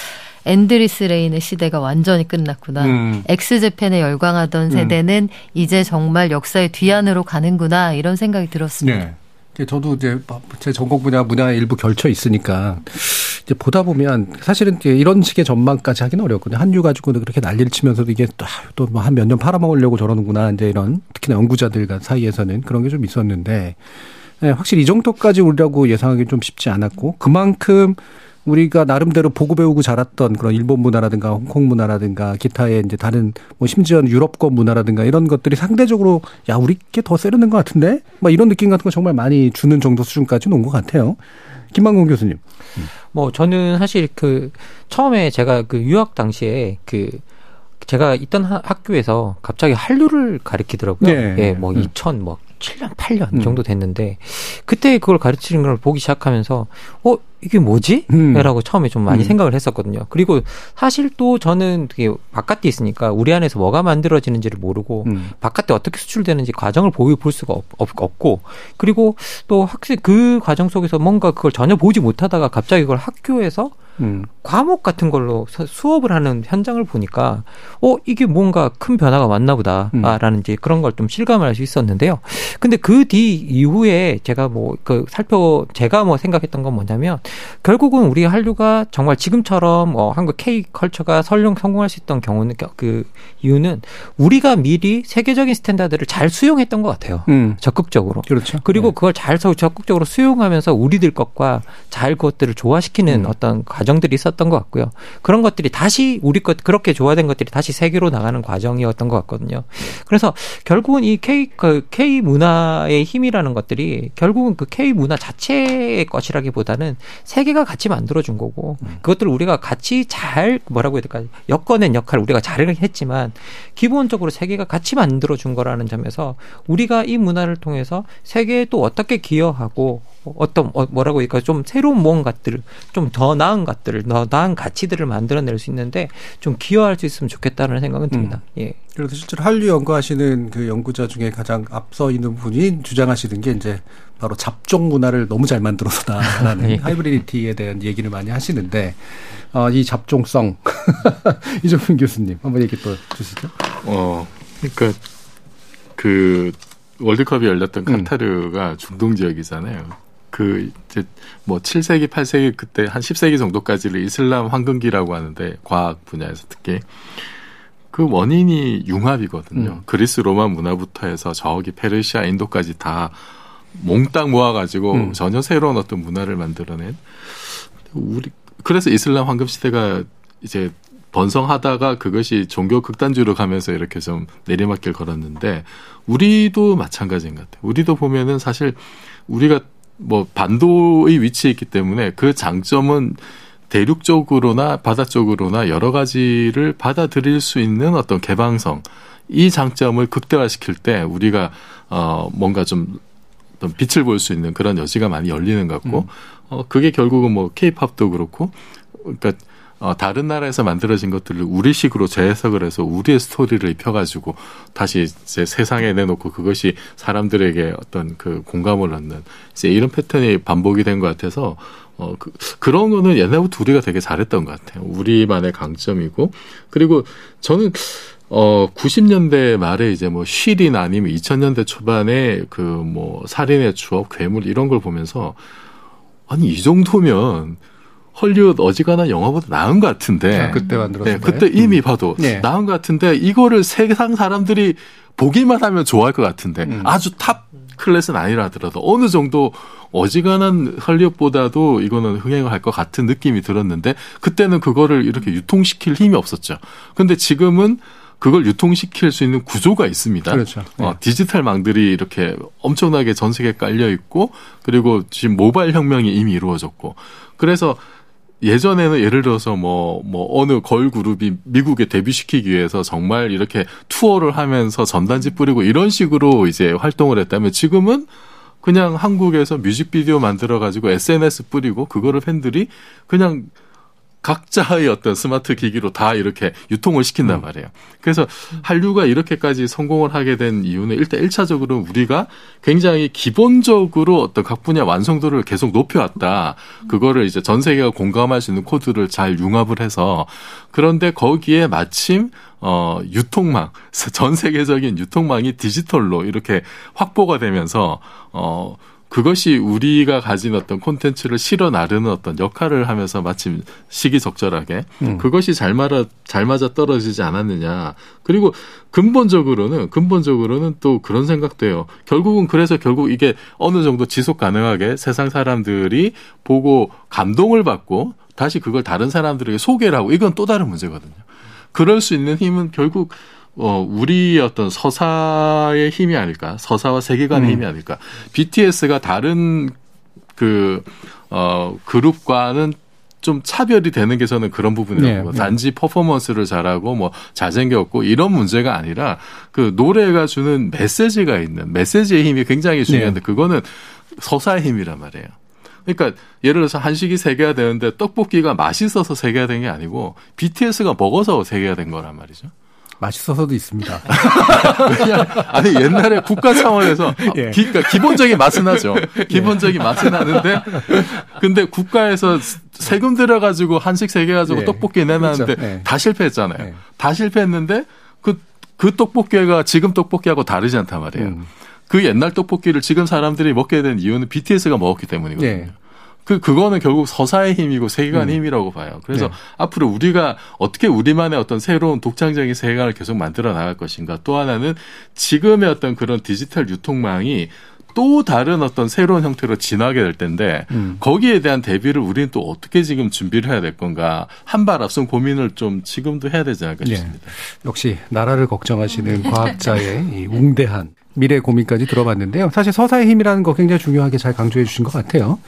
Endless Rain의 시대가 완전히 끝났구나. 음. X Japan에 열광하던 음. 세대는 이제 정말 역사의 뒤안으로 가는구나. 이런 생각이 들었습니다. 네. 저도 이제 제 전공 분야 문화에 일부 걸쳐 있으니까 이제 보다 보면 사실은 이런 식의 전망까지 하기는 어렵거든요. 한류 가지고도 그렇게 난리를 치면서도 이게 또뭐한몇 년 팔아먹으려고 저러는구나. 이제 이런 특히나 연구자들 사이에서는 그런 게 좀 있었는데 네, 확실히 이 정도까지 오리라고 예상하기 좀 쉽지 않았고 그만큼 우리가 나름대로 보고 배우고 자랐던 그런 일본 문화라든가 홍콩 문화라든가 기타의 이제 다른 뭐 심지어 유럽권 문화라든가 이런 것들이 상대적으로 야 우리 게 더 세련된 것 같은데 막 이런 느낌 같은 거 정말 많이 주는 정도 수준까지는 온 것 같아요. 김만곤 교수님. 뭐 저는 사실 그 처음에 제가 그 유학 당시에 그 제가 있던 하- 학교에서 갑자기 한류를 가르치더라고요. 네. 예, 뭐 음. 2000, 뭐 7년, 8년 음. 정도 됐는데 그때 그걸 가르치는 걸 보기 시작하면서 어 이게 뭐지? 음. 라고 처음에 좀 많이 음. 생각을 했었거든요. 그리고 사실 또 저는 되게 바깥에 있으니까 우리 안에서 뭐가 만들어지는지를 모르고 음. 바깥에 어떻게 수출되는지 과정을 보여 볼 수가 없, 없, 고 그리고 또 확실히 그 과정 속에서 뭔가 그걸 전혀 보지 못하다가 갑자기 그걸 학교에서 음. 과목 같은 걸로 서- 수업을 하는 현장을 보니까 어 이게 뭔가 큰 변화가 왔나 보다라는 이제 그런 걸 좀 실감을 할 수 있었는데요. 근데 그 뒤 이후에 제가 뭐 그 살펴 제가 뭐 생각했던 건 뭐냐면 결국은 우리 한류가 정말 지금처럼 어 한국 K 컬처가 설령 성공할 수 있던 경우는 겨- 그 이유는 우리가 미리 세계적인 standard를 잘 수용했던 것 같아요. 음. 적극적으로. 그렇죠. 그리고 그걸 잘 서- 적극적으로 수용하면서 우리들 것과 잘 그것들을 조화시키는 음. 어떤 과정 들이 있었던 것 같고요. 그런 것들이 다시 우리 것 그렇게 조화된 것들이 다시 세계로 나가는 과정이었던 것 같거든요. 그래서 결국은 이 K 그 K 문화의 힘이라는 것들이 결국은 그 K 문화 자체의 것이라기보다는 세계가 같이 만들어준 거고 음. 그것들을 우리가 같이 잘 뭐라고 해야 될까 엮어낸 역할을 우리가 잘 했지만 기본적으로 세계가 같이 만들어준 거라는 점에서 우리가 이 문화를 통해서 세계에 또 어떻게 기여하고 어떤 어, 뭐라고 할까 좀 새로운 무언가들을 좀 더 나은 것들을 더 나은 가치들을 만들어낼 수 있는데 좀 기여할 수 있으면 좋겠다는 생각은 듭니다. 예. 그래서 실제로 한류 연구하시는 그 연구자 중에 가장 앞서 있는 분이 주장하시는 게 이제 바로 잡종 문화를 너무 잘 만들어서다라는 예. 하이브리디티에 대한 얘기를 많이 하시는데 어, 이 잡종성 이종필 교수님 한번 얘기 또 주시죠. 어, 그러니까 그 월드컵이 열렸던 음. 카타르가 중동 지역이잖아요. 그 이제 뭐 7세기, 8세기 그때 한 10세기 정도까지를 이슬람 황금기라고 하는데 과학 분야에서 특히 그 원인이 융합이거든요. 음. 그리스 로마 문화부터 해서 저기 페르시아, 인도까지 다 몽땅 모아가지고 음. 전혀 새로운 어떤 문화를 만들어낸 우리 그래서 이슬람 황금 시대가 이제 번성하다가 그것이 종교 극단주의로 가면서 이렇게 좀 내리막길 걸었는데 우리도 마찬가지인 것 같아요. 우리도 보면은 사실 우리가 뭐 반도의 위치에 있기 때문에 그 장점은 대륙 쪽으로나 바다 쪽으로나 여러 가지를 받아들일 수 있는 어떤 개방성. 이 장점을 극대화시킬 때 우리가 어 뭔가 좀 어떤 빛을 볼 수 있는 그런 여지가 많이 열리는 것 같고 어 그게 결국은 뭐 케이팝도 그렇고 그러니까 어, 다른 나라에서 만들어진 것들을 우리식으로 재해석을 해서 우리의 스토리를 입혀가지고 다시 이제 세상에 내놓고 그것이 사람들에게 어떤 그 공감을 얻는 이제 이런 패턴이 반복이 된 것 같아서 어, 그, 그런 거는 옛날부터 우리가 되게 잘했던 것 같아요. 우리만의 강점이고 그리고 저는 어, 90년대 말에 이제 뭐 쉔이나 아니면 2000년대 초반에 그 뭐 살인의 추억, 괴물 이런 걸 보면서 아니 이 정도면 헐리우드 어지간한 영화보다 나은 것 같은데. 아, 그때 만들었을 네, 때? 그때 이미 음. 봐도 네. 나은 것 같은데 이거를 세상 사람들이 보기만 하면 좋아할 것 같은데 음. 아주 top class는 아니라 하더라도 어느 정도 어지간한 헐리우드보다도 이거는 흥행을 할 것 같은 느낌이 들었는데 그때는 그거를 이렇게 유통시킬 힘이 없었죠. 근데 지금은 그걸 유통시킬 수 있는 구조가 있습니다. 그렇죠. 어, 디지털 망들이 이렇게 엄청나게 전 세계에 깔려 있고 그리고 지금 모바일 혁명이 이미 이루어졌고 그래서 예전에는 예를 들어서 뭐, 뭐, 어느 걸 그룹이 미국에 데뷔시키기 위해서 정말 이렇게 투어를 하면서 전단지 뿌리고 이런 식으로 이제 활동을 했다면 지금은 그냥 한국에서 뮤직비디오 만들어가지고 SNS 뿌리고 그거를 팬들이 그냥 각자의 어떤 스마트 기기로 다 이렇게 유통을 시킨단 말이에요. 그래서 한류가 이렇게까지 성공을 하게 된 이유는 일단 1차적으로 우리가 굉장히 기본적으로 어떤 각 분야 완성도를 계속 높여왔다. 그거를 이제 전 세계가 공감할 수 있는 코드를 잘 융합을 해서 그런데 거기에 마침 어 유통망 전 세계적인 유통망이 디지털로 이렇게 확보가 되면서 어 그것이 우리가 가진 어떤 콘텐츠를 실어 나르는 어떤 역할을 하면서 마침 시기적절하게 음. 그것이 잘 맞아 잘 맞아 떨어지지 않았느냐. 그리고 근본적으로는 근본적으로는 또 그런 생각도 해요. 결국은 그래서 결국 이게 어느 정도 지속 가능하게 세상 사람들이 보고 감동을 받고 다시 그걸 다른 사람들에게 소개를 하고 이건 또 다른 문제거든요. 그럴 수 있는 힘은 결국 어, 우리 어떤 서사의 힘이 아닐까. 서사와 세계관의 음. 힘이 아닐까. BTS가 다른 그, 어, 그룹과는 좀 차별이 되는 게 저는 그런 부분이라고. 네, 네. 단지 퍼포먼스를 잘하고 뭐 잘생겼고 이런 문제가 아니라 그 노래가 주는 메시지가 있는 메시지의 힘이 굉장히 중요한데 네. 그거는 서사의 힘이란 말이에요. 그러니까 예를 들어서 한식이 세 개가 되는데 떡볶이가 맛있어서 세 개가 된게 아니고 BTS가 먹어서 세 개가 된 거란 말이죠. 맛있어서도 있습니다. 아니 옛날에 국가 차원에서 예. 기, 그러니까 기본적인 맛은 하죠. 기본적인 맛은 하는데 근데 국가에서 세금 들여가지고 한식 세개 가지고 예. 떡볶이 내놨는데 그렇죠. 예. 다 실패했잖아요. 예. 다 실패했는데 그, 그 떡볶이가 지금 떡볶이하고 다르지 않단 말이에요. 음. 그 옛날 떡볶이를 지금 사람들이 먹게 된 이유는 BTS가 먹었기 때문이거든요. 예. 그 그거는 결국 서사의 힘이고 세계관의 음. 힘이라고 봐요. 그래서 네. 앞으로 우리가 어떻게 우리만의 어떤 새로운 독창적인 세계관을 계속 만들어 나갈 것인가. 또 하나는 지금의 어떤 그런 디지털 유통망이 또 다른 어떤 새로운 형태로 진화하게 될 텐데 음. 거기에 대한 대비를 우리는 또 어떻게 지금 준비를 해야 될 건가 한 발 앞선 고민을 좀 지금도 해야 되지 않을까 네. 싶습니다. 역시 나라를 걱정하시는 과학자의 이 웅대한 미래 고민까지 들어봤는데요. 사실 서사의 힘이라는 거 굉장히 중요하게 잘 강조해 주신 것 같아요.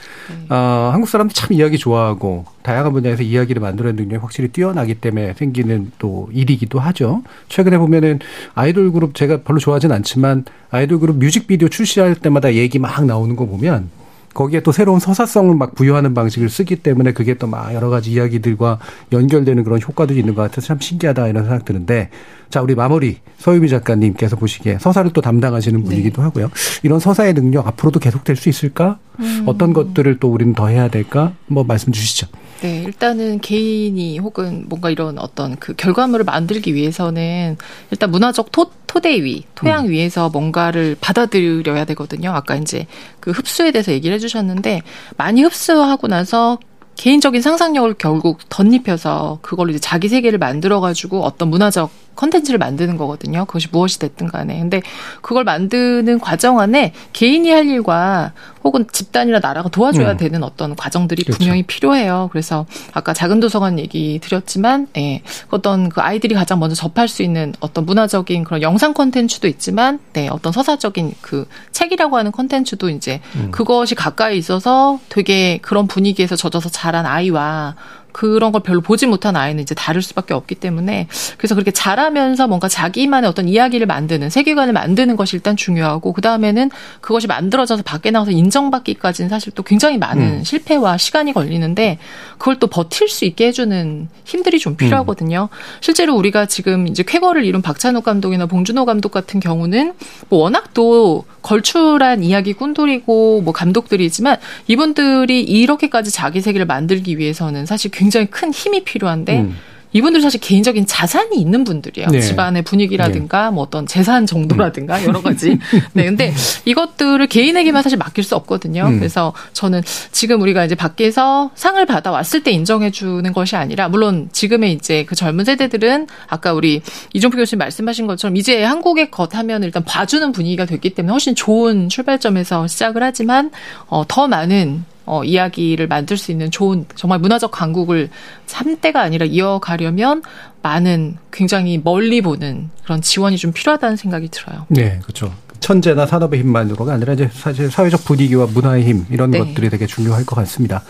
어, 한국 사람들 참 이야기 좋아하고 다양한 분야에서 이야기를 만들어내는 능력이 확실히 뛰어나기 때문에 생기는 또 일이기도 하죠. 최근에 보면은 아이돌 그룹 제가 별로 좋아하진 않지만 아이돌 그룹 뮤직비디오 출시할 때마다 얘기 막 나오는 거 보면 거기에 또 새로운 서사성을 막 부여하는 방식을 쓰기 때문에 그게 또 막 여러 가지 이야기들과 연결되는 그런 효과들이 있는 것 같아서 참 신기하다 이런 생각 드는데 자 우리 마무리. 서유미 작가님께서 보시기에 서사를 또 담당하시는 분이기도 하고요. 이런 서사의 능력 앞으로도 계속될 수 있을까? 음. 어떤 것들을 또 우리는 더 해야 될까? 뭐 말씀 주시죠 네, 일단은 개인이 혹은 뭔가 이런 어떤 그 결과물을 만들기 위해서는 일단 문화적 토, 토대 위, 토양 음. 위에서 뭔가를 받아들여야 되거든요. 아까 이제 그 흡수에 대해서 얘기를 해주셨는데 많이 흡수하고 나서 개인적인 상상력을 결국 덧입혀서 그걸로 이제 자기 세계를 만들어가지고 어떤 문화적 컨텐츠를 만드는 거거든요. 그것이 무엇이 됐든 간에. 근데 그걸 만드는 과정 안에 개인이 할 일과 혹은 집단이나 나라가 도와줘야 음. 되는 어떤 과정들이 그렇죠. 분명히 필요해요. 그래서 아까 작은 도서관 얘기 드렸지만, 예, 어떤 그 아이들이 가장 먼저 접할 수 있는 어떤 문화적인 그런 영상 컨텐츠도 있지만, 네, 어떤 서사적인 그 책이라고 하는 컨텐츠도 이제 음. 그것이 가까이 있어서 되게 그런 분위기에서 젖어서 자란 아이와 그런 걸 별로 보지 못한 아이는 이제 다를 수밖에 없기 때문에 그래서 그렇게 잘하면서 뭔가 자기만의 어떤 이야기를 만드는 세계관을 만드는 것이 일단 중요하고 그 다음에는 그것이 만들어져서 밖에 나가서 인정받기까지는 사실 또 굉장히 많은 음. 실패와 시간이 걸리는데 그걸 또 버틸 수 있게 해주는 힘들이 좀 필요하거든요. 실제로 우리가 지금 이제 쾌거를 이룬 박찬욱 감독이나 봉준호 감독 같은 경우는 뭐 워낙 또 걸출한 이야기 꾼돌이고 뭐 감독들이지만 이분들이 이렇게까지 자기 세계를 만들기 위해서는 사실 굉장히 큰 힘이 필요한데 음. 이분들 사실 개인적인 자산이 있는 분들이에요. 네. 집안의 분위기라든가 뭐 어떤 재산 정도라든가 여러 가지. 네, 근데 이것들을 개인에게만 사실 맡길 수 없거든요. 음. 그래서 저는 지금 우리가 이제 밖에서 상을 받아 왔을 때 인정해 주는 것이 아니라 물론 지금의 이제 그 젊은 세대들은 아까 우리 이종표 교수님 말씀하신 것처럼 이제 한국의 것 하면 일단 봐주는 분위기가 됐기 때문에 훨씬 좋은 출발점에서 시작을 하지만 어, 더 많은 어, 이야기를 만들 수 있는 좋은 정말 문화적 강국을 3대가 아니라 이어가려면 많은 굉장히 멀리 보는 그런 지원이 좀 필요하다는 생각이 들어요. 네 그렇죠 천재나 산업의 힘만으로가 아니라 이제 사실 사회적 분위기와 문화의 힘 이런 네. 것들이 되게 중요할 것 같습니다.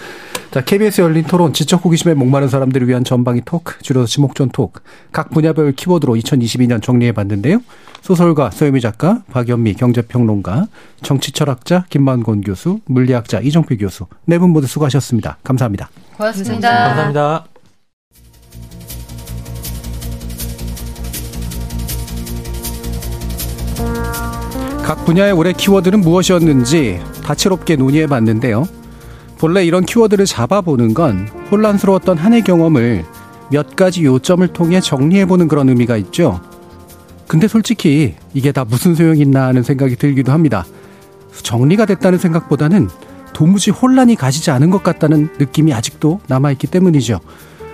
자, KBS 열린 토론 지적 호기심에 목마른 사람들을 위한 전방위 토크, 줄여서 지목전 토크. 각 분야별 키워드로 2022년 정리해 봤는데요. 소설가 서유미 작가, 박연미 경제평론가, 정치철학자 김만곤 교수, 물리학자 이정표 교수 네 분 모두 수고하셨습니다. 감사합니다. 고맙습니다. 감사합니다. 각 분야의 올해 키워드는 무엇이었는지 다채롭게 논의해 봤는데요. 본래 이런 키워드를 잡아보는 건 혼란스러웠던 한 해 경험을 몇 가지 요점을 통해 정리해보는 그런 의미가 있죠. 근데 솔직히 이게 다 무슨 소용이 있나 하는 생각이 들기도 합니다. 정리가 됐다는 생각보다는 도무지 혼란이 가시지 않은 것 같다는 느낌이 아직도 남아있기 때문이죠.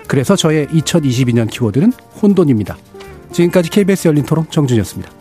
그래서 저의 2022년 키워드는 혼돈입니다. 지금까지 KBS 열린 토론 정준이었습니다.